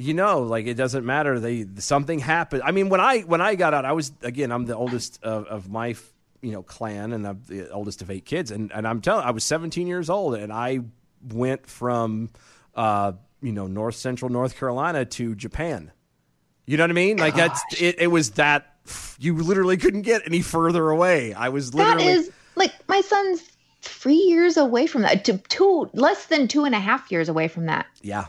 Speaker 4: You know, like it doesn't matter. They something happened. I mean, when I when I got out, I was again. I'm the oldest of, of my you know clan, and I'm the oldest of eight kids. And and I'm telling, I was 17 years old, and I went from uh, you know North Central North Carolina to Japan. You know what I mean? Like that's it. It was that you literally couldn't get any further away. I was
Speaker 5: That
Speaker 4: literally
Speaker 5: is like my son's three years away from that, to two less than two and a half years away from that.
Speaker 4: yeah,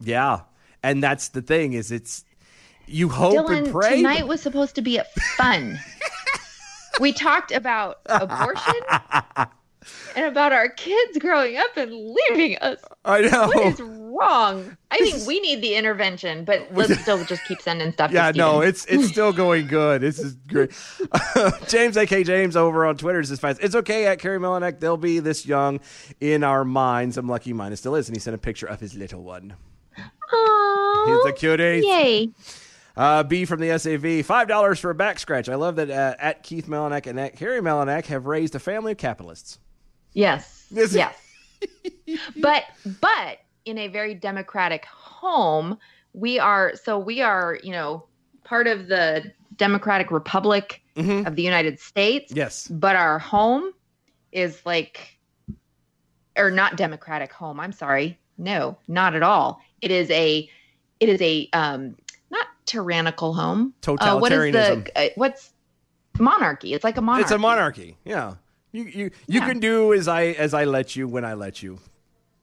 Speaker 4: yeah. And that's the thing is it's you hope and
Speaker 5: Dylan,
Speaker 4: pray. but-
Speaker 5: tonight was supposed to be a fun. we talked about abortion and about our kids growing up and leaving us.
Speaker 4: I know.
Speaker 5: What is wrong? I think we need the intervention, but let's still just keep sending stuff.
Speaker 4: Yeah, no, it's it's still going good. This is great. James, AK James, over on Twitter says, fine. "It's okay at Carrie Melinek. They'll be this young in our minds. I'm lucky mine still is." And he sent a picture of his little one.
Speaker 5: Aw,
Speaker 4: He's a cutie.
Speaker 5: Yay!
Speaker 4: Uh, B from the SAV, five dollars for a back scratch. I love that uh, at Keith Melinek and at Carrie Melinek have raised a family of capitalists.
Speaker 5: Yes. Yes. but but in a very democratic home, we are so we are, you know, part of the Democratic Republic
Speaker 4: Mhm.
Speaker 5: of the United States.
Speaker 4: Yes.
Speaker 5: But our home is like or not democratic home. I'm sorry. No, not at all. It is a it is a um not tyrannical home. Uh, what is
Speaker 4: Totalitarianism.
Speaker 5: the uh, what's monarchy? It's like a monarchy.
Speaker 4: It's a monarchy. Yeah. You you you
Speaker 5: Yeah.
Speaker 4: can do as I as I let you when I let you.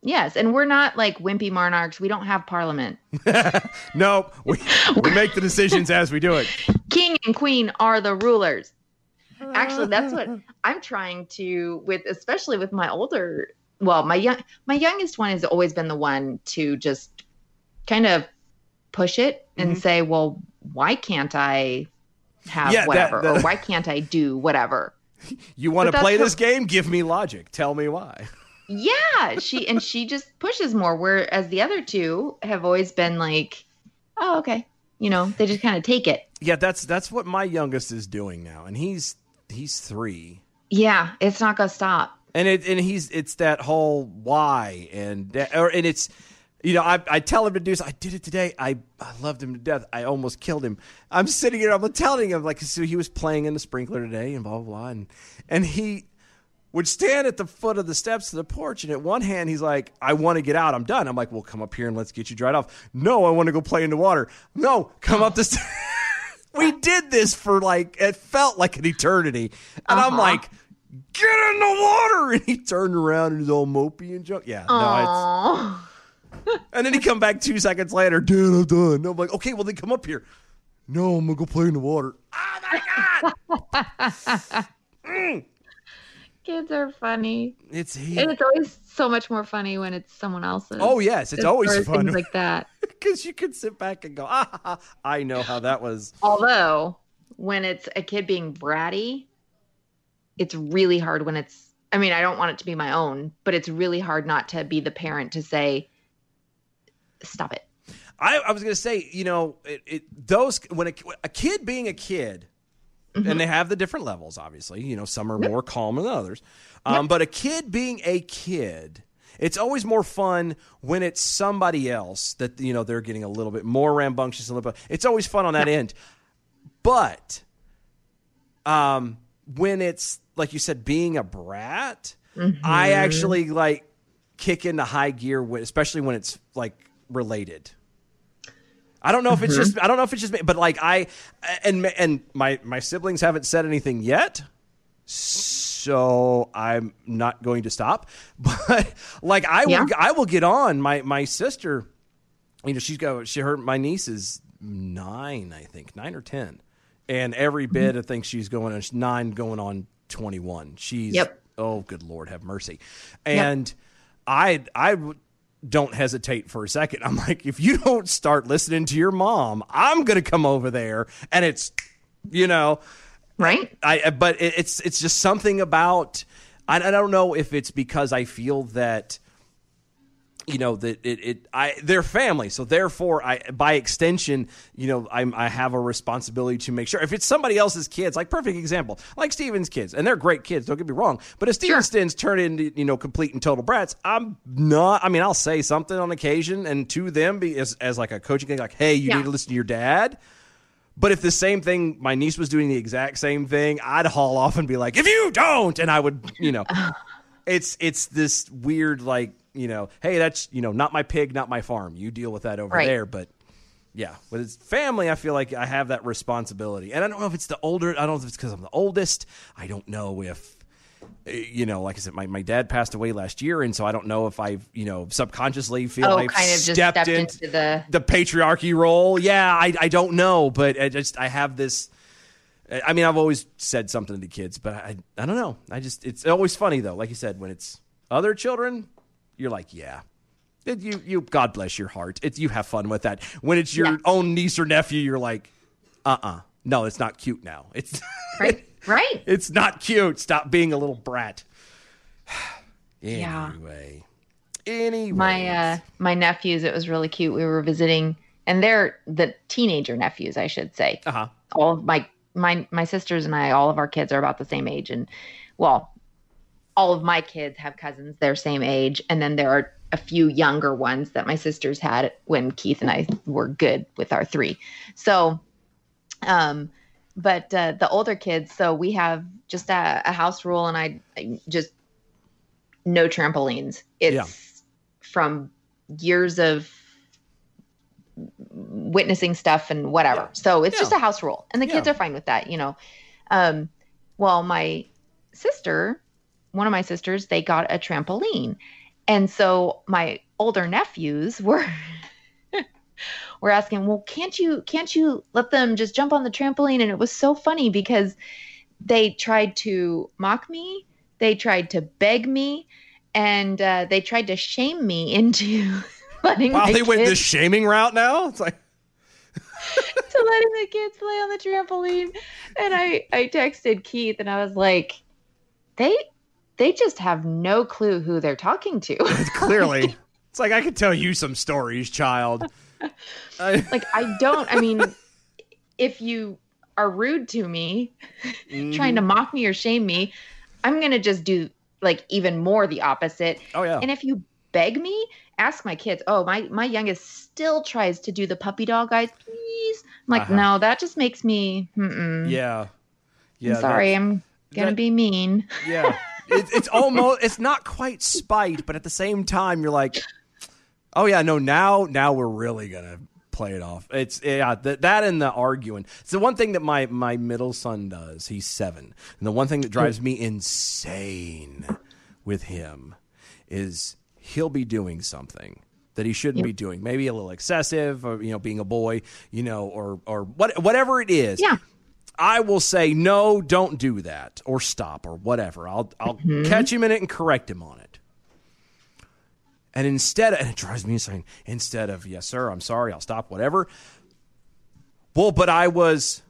Speaker 5: Yes, and we're not like wimpy monarchs. We don't have parliament.
Speaker 4: no, We, we make the decisions as we do it.
Speaker 5: King and queen are the rulers. Actually, that's what I'm trying to with especially with my older well, my young my youngest one has always been the one to just kind of push it and
Speaker 4: Mhm.
Speaker 5: say, "Well, why can't I have
Speaker 4: Yeah, that-
Speaker 5: whatever or why can't I do whatever?"
Speaker 4: You want to play
Speaker 5: her-
Speaker 4: this game? Give me logic. Tell me why.
Speaker 5: Yeah, she and she just pushes more. Whereas the other two have always been like, "Oh, okay," you know, they just kind of take it.
Speaker 4: Yeah, that's that's what my youngest is doing now, and he's he's three,
Speaker 5: Yeah, it's not gonna stop.
Speaker 4: and it and he's it's that whole why and that- or and it's you know I I tell him to do so. I did it today. I I loved him to death. I almost killed him. I'm sitting here. I'm telling him like so he was playing in the sprinkler today and blah blah blah, and and he would stand at the foot of the steps to the porch, and at one hand he's like, "I want to get out. I'm done." I'm like, "Well, come up here and let's get you dried off." No, I want to go play in the water. No, come up the. We did this for like it felt like an eternity, and I'm
Speaker 5: Uh-huh.
Speaker 4: like, "Get in the water!" And he turned around and he's all mopey and junk. Yeah, no,
Speaker 5: Aww.
Speaker 4: it's. And then he come back two seconds later, dude, I'm done. And I'm like, okay, well then come up here. No, I'm gonna go play in the water. Oh my god. mm.
Speaker 5: Kids are funny.
Speaker 4: It's he.
Speaker 5: And it's always so much more funny when it's someone else's.
Speaker 4: Oh, yes, it's always
Speaker 5: far as
Speaker 4: fun.
Speaker 5: Like that.
Speaker 4: because you can sit back and go, ah, ha, ha, I know how that was.
Speaker 5: Although, when it's a kid being bratty, it's really hard when it's, I mean, I don't want it to be my own, but it's really hard not to be the parent to say, stop it.
Speaker 4: I, I was gonna say, you know, it, it those when a, a kid being a kid, and they have the different levels. Obviously, you know, some are more calm than others. Um, But a kid being a kid, it's always more fun when it's somebody else that you know they're getting a little bit more rambunctious. A little bit. It's always fun on that end. But um, when it's like you said, being a brat, I
Speaker 5: Mhm.
Speaker 4: actually like kick into high gear, especially when it's like related. I don't know if it's
Speaker 5: Mhm.
Speaker 4: just I don't know if it's just me, but like I and and my my siblings haven't said anything yet, so I'm not going to stop. But like I
Speaker 5: Yeah.
Speaker 4: will I will get on my my sister. You know she's got she her my niece is nine I think nine or ten, and every
Speaker 5: Mm-hmm.
Speaker 4: bit I think she's going on nine going on twenty one. She's
Speaker 5: Yep.
Speaker 4: oh good lord have mercy, and I I w- don't hesitate for a second. I'm like, if you don't start listening to your mom, I'm gonna come over there, and it's, you know,
Speaker 5: right.
Speaker 4: I but it's it's just something about. I, I don't know if it's because I feel that. You know that it, it I they're family, so therefore I by extension, you know, I'm I have a responsibility to make sure if it's somebody else's kids, like perfect example, like Steven's kids, and they're great kids, don't get me wrong. But if Steven Stins turn into you know complete and total brats, I'm not. I mean, I'll say something on occasion, and to them be as, as like a coaching thing, like, hey, you
Speaker 5: Yeah.
Speaker 4: need to listen to your dad. But if the same thing, my niece was doing the exact same thing, I'd haul off and be like, if you don't, and I would, you know, it's it's this weird like, you know, hey, that's you know, not my pig, not my farm. You deal with that over
Speaker 5: Right.
Speaker 4: there, but. Yeah, with it's family. I feel like I have that responsibility, and I don't know if it's the older. I don't know if it's because I'm the oldest. I don't know if, eh, you know, like I said, my, my dad passed away last year, and so I don't know if I've, you know, subconsciously feel
Speaker 5: oh,
Speaker 4: I've
Speaker 5: kind of
Speaker 4: stepped
Speaker 5: stepped
Speaker 4: into
Speaker 5: into the.
Speaker 4: the patriarchy role. Yeah, I I don't know, but I just I have this I- I mean, I've always said something to the kids, but I, I don't know. I just, it's always funny though. Like you said, when it's other children, you're like, yeah, It- you, you, God bless your heart. It's you have fun with that. When it's your own niece or nephew, you're like, uh, uh no, it's not cute now. It's
Speaker 5: right, right.
Speaker 4: it's not cute. Stop being a little brat.
Speaker 5: Yeah.
Speaker 4: Anyway, anyway,
Speaker 5: My uh my nephews, it was really cute. We were visiting and they're the teenager nephews, I should say.
Speaker 4: Uh huh.
Speaker 5: All of my my my sisters and I, all of our kids are about the same age and well, all of my kids have cousins their same age and then there are a few younger ones that my sisters had when Keith and I were good with our three. So um but uh, the older kids so we have just a, a house rule and I, I just no trampolines it's
Speaker 4: Yeah.
Speaker 5: from years of witnessing stuff and whatever so it's just a house rule and the kids
Speaker 4: Yeah.
Speaker 5: are fine with that you know um well my sister one of my sisters they got a trampoline and so my older nephews were were asking well can't you can't you let them just jump on the trampoline and it was so funny because they tried to mock me they tried to beg me and uh, they tried to shame me into letting
Speaker 4: Wow,
Speaker 5: my
Speaker 4: they went the
Speaker 5: kids-
Speaker 4: shaming route now. It's like,
Speaker 5: to letting the kids play on the trampoline. And I I texted Keith and I was like, they they just have no clue who they're talking to.
Speaker 4: clearly, it's like I could tell you some stories, child.
Speaker 5: Like I don't. I mean, if you are rude to me, trying
Speaker 4: Mm-hmm.
Speaker 5: to mock me or shame me, I'm gonna just do like even more the opposite.
Speaker 4: Oh yeah.
Speaker 5: And if you beg me, ask my kids. Oh, my my youngest still tries to do the puppy dog eyes. Please, I'm like,
Speaker 4: Uh-huh.
Speaker 5: no, that just makes me. Mm-mm.
Speaker 4: Yeah. Yeah.
Speaker 5: I'm sorry, I'm gonna
Speaker 4: that-
Speaker 5: be mean.
Speaker 4: Yeah. It, it's almost it's not quite spite, but at the same time you're like, oh yeah, no, now now we're really gonna play it off. It's yeah, that that and the arguing. It's the one thing that my my middle son does. He's seven, and the one thing that drives me insane with him is he'll be doing something that he shouldn't be doing. Maybe a little excessive, or you know, being a boy, you know, or or what whatever it is.
Speaker 5: Yeah.
Speaker 4: I will say no, don't do that, or stop, or whatever. I'll I'll mm-hmm. catch him in it and correct him on it. And instead, and it drives me insane. Instead of yes, sir, I'm sorry, I'll stop, whatever. Well, but I was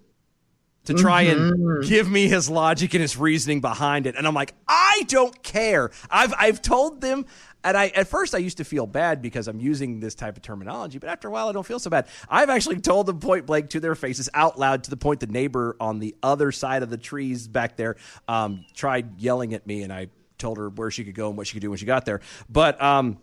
Speaker 4: to try and mm-hmm. give me his logic and his reasoning behind it, and I'm like, I don't care. I've I've told them. And I at first I used to feel bad because I'm using this type of terminology, but after a while I don't feel so bad. I've actually told them point blank to their faces out loud to the point the neighbor on the other side of the trees back there um, tried yelling at me, and I told her where she could go and what she could do when she got there. But um,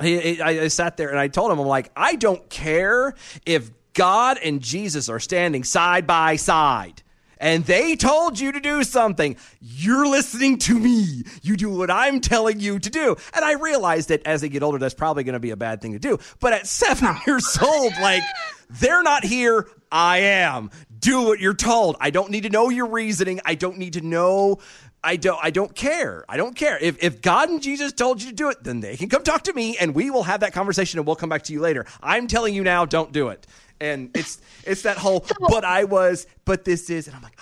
Speaker 4: he- I, I sat there and I told him, I'm like, I don't care if God and Jesus are standing side by side and they told you to do something. You're listening to me. You do what I'm telling you to do. And I realized that as they get older, that's probably going to be a bad thing to do. But at seven years old, like, they're not here. I am. Do what you're told. I don't need to know your reasoning. I don't need to know. I don't. I don't care. I don't care. If if God and Jesus told you to do it, then they can come talk to me, and we will have that conversation, and we'll come back to you later. I'm telling you now, don't do it. And it's it's that whole. But I was. But this is. And I'm like.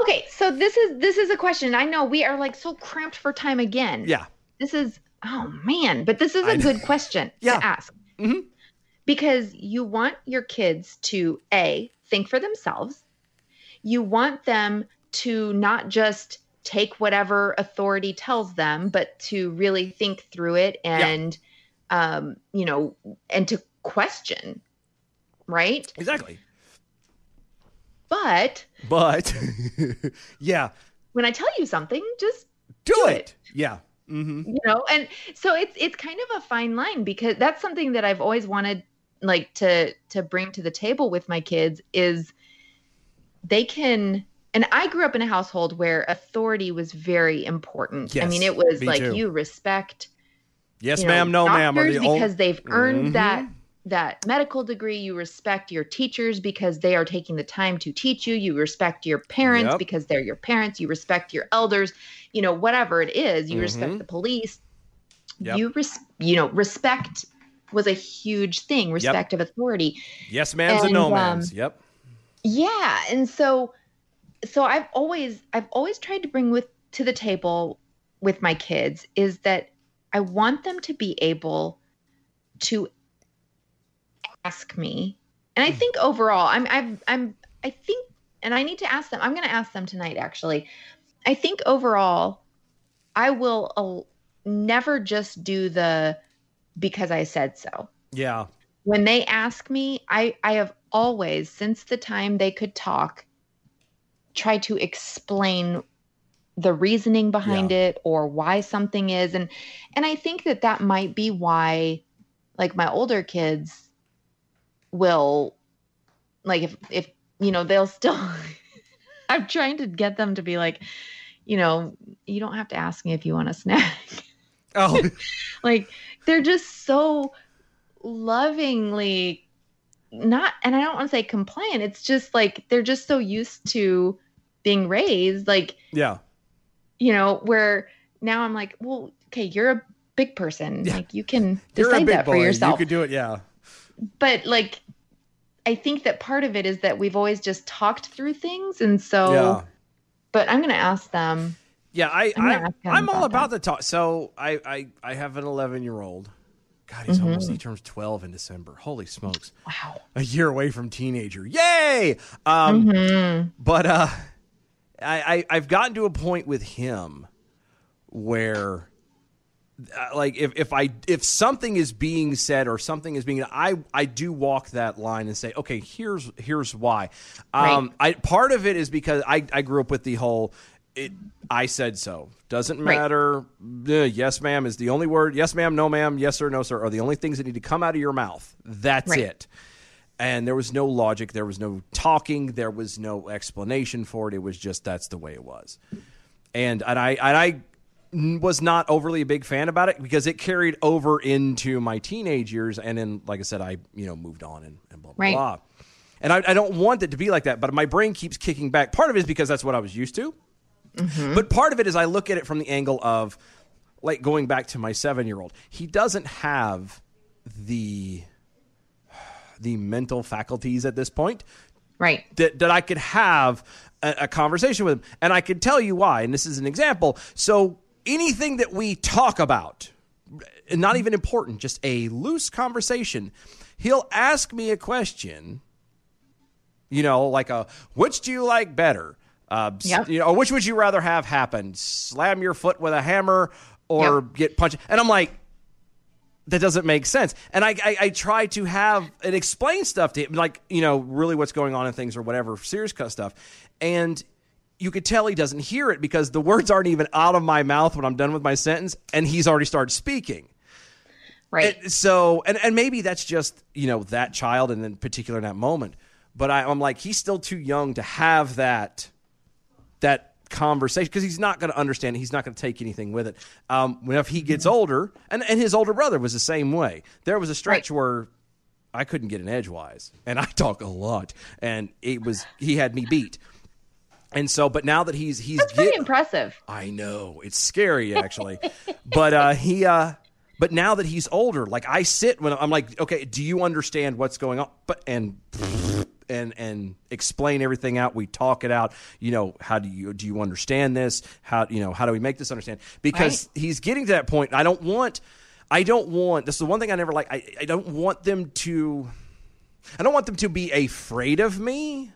Speaker 5: Okay, so this is this is a question. I know we are like so cramped for time again.
Speaker 4: Yeah.
Speaker 5: This is oh man, but this is a good question
Speaker 4: Yeah.
Speaker 5: to ask.
Speaker 4: Mhm.
Speaker 5: Because you want your kids to a think for themselves. You want them to not just take whatever authority tells them, but to really think through it and um, you know, and to question, right?
Speaker 4: Exactly.
Speaker 5: But
Speaker 4: But yeah,
Speaker 5: when I tell you something, just
Speaker 4: do,
Speaker 5: Do
Speaker 4: it.
Speaker 5: it.
Speaker 4: Yeah. hmm
Speaker 5: you know and so it's it's kind of a fine line because that's something that i've always wanted like to to bring to the table with my kids is they can and i grew up in a household where authority was very important i mean it was like
Speaker 4: too.
Speaker 5: you respect
Speaker 4: Yes,
Speaker 5: you know,
Speaker 4: ma'am. No, ma'am. Are
Speaker 5: doctors
Speaker 4: the ol-
Speaker 5: because they've earned that
Speaker 4: Mhm.
Speaker 5: That medical degree you respect your teachers because they are taking the time to teach you you respect your parents
Speaker 4: Yep.
Speaker 5: because they're your parents you respect your elders you know whatever it is you
Speaker 4: Mhm.
Speaker 5: respect the police
Speaker 4: Yep.
Speaker 5: you res- you know respect was a huge thing respect of authority
Speaker 4: Yes, ma'ams and,
Speaker 5: and,
Speaker 4: no
Speaker 5: um,
Speaker 4: ma'ams. Yep.
Speaker 5: yeah and so so I've always I've always tried to bring with to the table with my kids is that I want them to be able to ask me. And I think overall, I'm I'm I'm I think and I need to ask them. I'm going to ask them tonight actually. I think overall I will uh, never just do the because I said so.
Speaker 4: Yeah.
Speaker 5: When they ask me, I I have always since the time they could talk tried to explain the reasoning behind it or why something is and and I think that that might be why like my older kids will like if if you know they'll still I'm trying to get them to be like you know you don't have to ask me if you want a snack
Speaker 4: Oh,
Speaker 5: like they're just so lovingly not and I don't want to say compliant it's just like they're just so used to being raised like
Speaker 4: yeah.
Speaker 5: you know where now I'm like well okay you're a big person like you can decide that
Speaker 4: boy.
Speaker 5: for yourself
Speaker 4: You could do it. Yeah.
Speaker 5: but like I think that part of it is that we've always just talked through things and so
Speaker 4: Yeah.
Speaker 5: but I'm going to ask them
Speaker 4: Yeah, I,
Speaker 5: I'm
Speaker 4: I I'm all
Speaker 5: about
Speaker 4: about the talk. So I, I, I have an 11 year old. God, he's almost he turns 12 in December. Holy smokes!
Speaker 5: Wow,
Speaker 4: a year away from teenager. Yay! Um,
Speaker 5: Mhm.
Speaker 4: But uh, I, I I've gotten to a point with him where. Uh, like if, if I if something is being said or something is being I I do walk that line and say okay here's here's why. Um I part of it is because I I grew up with the whole it I said so. Doesn't
Speaker 5: Right.
Speaker 4: matter. Uh, yes ma'am is the only word. Yes ma'am no ma'am yes sir no sir are the only things that need to come out of your mouth. That's
Speaker 5: Right.
Speaker 4: it. And there was no logic. There was no talking. There was no explanation for it. It was just that's the way it was. And and I and I was not overly a big fan about it because it carried over into my teenage years and then like I said I you know moved on and, and blah blah
Speaker 5: Right.
Speaker 4: blah and I, I don't want it to be like that but my brain keeps kicking back part of it is because that's what I was used to mm-hmm. but part of it is I look at it from the angle of like going back to my seven year old he doesn't have the the mental faculties at this point
Speaker 5: right
Speaker 4: that, that I could have a, a conversation with him. And I could tell you why. And this is an example. So anything that we talk about, not even important, just a loose conversation, he'll ask me a question, you know, like a, which do you like better? Uh,
Speaker 5: Yep.
Speaker 4: you know, or which would you rather have happen? Slam your foot with a hammer or get punched? And I'm like, that doesn't make sense. And I, I, I try to have and explain stuff to him, like, you know, really what's going on in things or whatever, serious cut stuff. And you could tell he doesn't hear it because the words aren't even out of my mouth when I'm done with my sentence, and he's already started speaking.
Speaker 5: right
Speaker 4: And so, and, and maybe that's just, you know, that child and in particular in that moment. But I, I'm like, he's still too young to have that that conversation because he's not going to understand it. He's not going to take anything with it. Um, when if he gets older, and, and his older brother was the same way. There was a stretch where I couldn't get an edgewise, and I talk a lot, and it was he had me beat. And so, but now that he's he's
Speaker 5: that's pretty
Speaker 4: get-
Speaker 5: impressive
Speaker 4: I know it's scary actually, but uh, he. Uh, but now that he's older, like I sit when I'm like, okay, do you understand what's going on? But and and and explain everything out. We talk it out. You know, how do you do you understand this? How you know how do we make this understand? Because he's getting to that point. I don't want. I don't want. This is the one thing I never like. I, I don't want them to. I don't want them to be afraid of me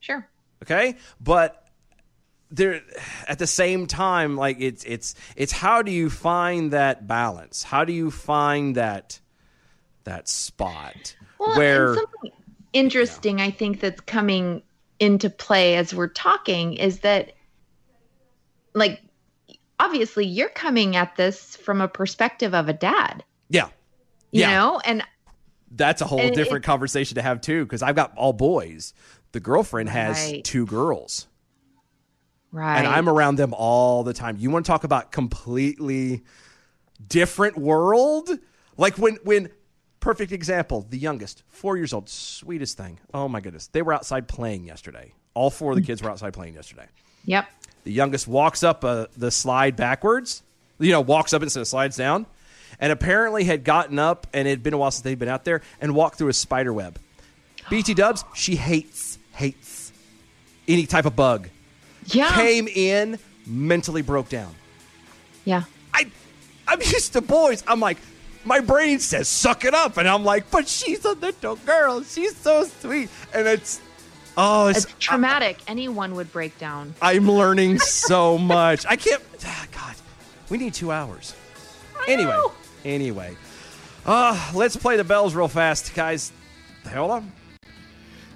Speaker 5: sure
Speaker 4: okay but there at the same time like it's it's it's how do you find that balance how do you find that that spot
Speaker 5: Well,
Speaker 4: where
Speaker 5: something interesting I think that's coming into play as we're talking is that like obviously you're coming at this from a perspective of a dad,
Speaker 4: yeah
Speaker 5: you
Speaker 4: Yeah.
Speaker 5: know? And
Speaker 4: that's a whole
Speaker 5: And it-
Speaker 4: different conversation to have too because i've got all boys the girlfriend has
Speaker 5: Right.
Speaker 4: two girls
Speaker 5: right.
Speaker 4: and i'm around them all the time. You want to talk about completely different world? Like when when perfect example the youngest four years old sweetest thing. Oh my goodness. They were outside playing yesterday. All four of the kids were outside playing yesterday.
Speaker 5: Yep.
Speaker 4: the youngest walks up uh, the slide backwards you know walks up instead of slides down and apparently had gotten up and it had been a while since they'd been out there and walked through a spider web. Bt dubs she hates hates any type of bug
Speaker 5: Yeah.
Speaker 4: came in, mentally broke down.
Speaker 5: Yeah.
Speaker 4: I, I'm used to boys. I'm like, my brain says suck it up, and I'm like, but she's a little girl. She's so sweet, and it's, oh, it's,
Speaker 5: It's traumatic. Anyone would break down.
Speaker 4: I'm learning so much. I can't. ah, God, we need two hours. Anyway, anyway, uh, let's play the bells real fast, guys. Hold on.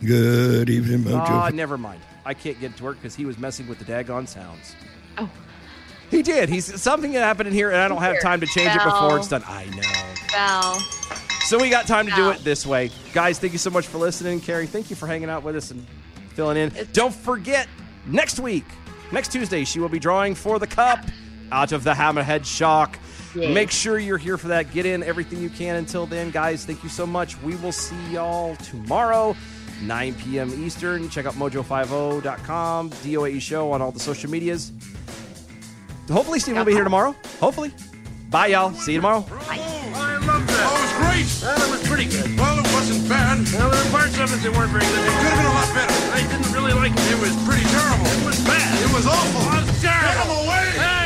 Speaker 7: Good evening,
Speaker 4: Oh,
Speaker 7: Mojo.
Speaker 4: never mind. I can't get to work because he was messing with the daggone sounds.
Speaker 5: Oh.
Speaker 4: He did. He's something happened in here, and I don't have time to change it before it's done. I know.
Speaker 5: Bell.
Speaker 4: So we got time to do it this way. Guys, thank you so much for listening. Carrie, thank you for hanging out with us and filling in. Don't forget, next week, next Tuesday, she will be drawing for the cup out of the Hammerhead
Speaker 5: Shark.
Speaker 4: Make sure you're here for that. Get in everything you can. Until then, guys, thank you so much. We will see y'all tomorrow, 9 p.m. Eastern. Check out mojo50.com, DOAE show on all the social medias. Hopefully, Steve will be here tomorrow. Hopefully. Bye, y'all. See you tomorrow.
Speaker 1: I loved that. Oh, it was great. Well, it was pretty good. Well, it wasn't bad. Well, there were parts of it that weren't very good. It could have been a lot better. I didn't really like it. It was pretty terrible. It was bad. It was awful. It was terrible. Get him away. Hey,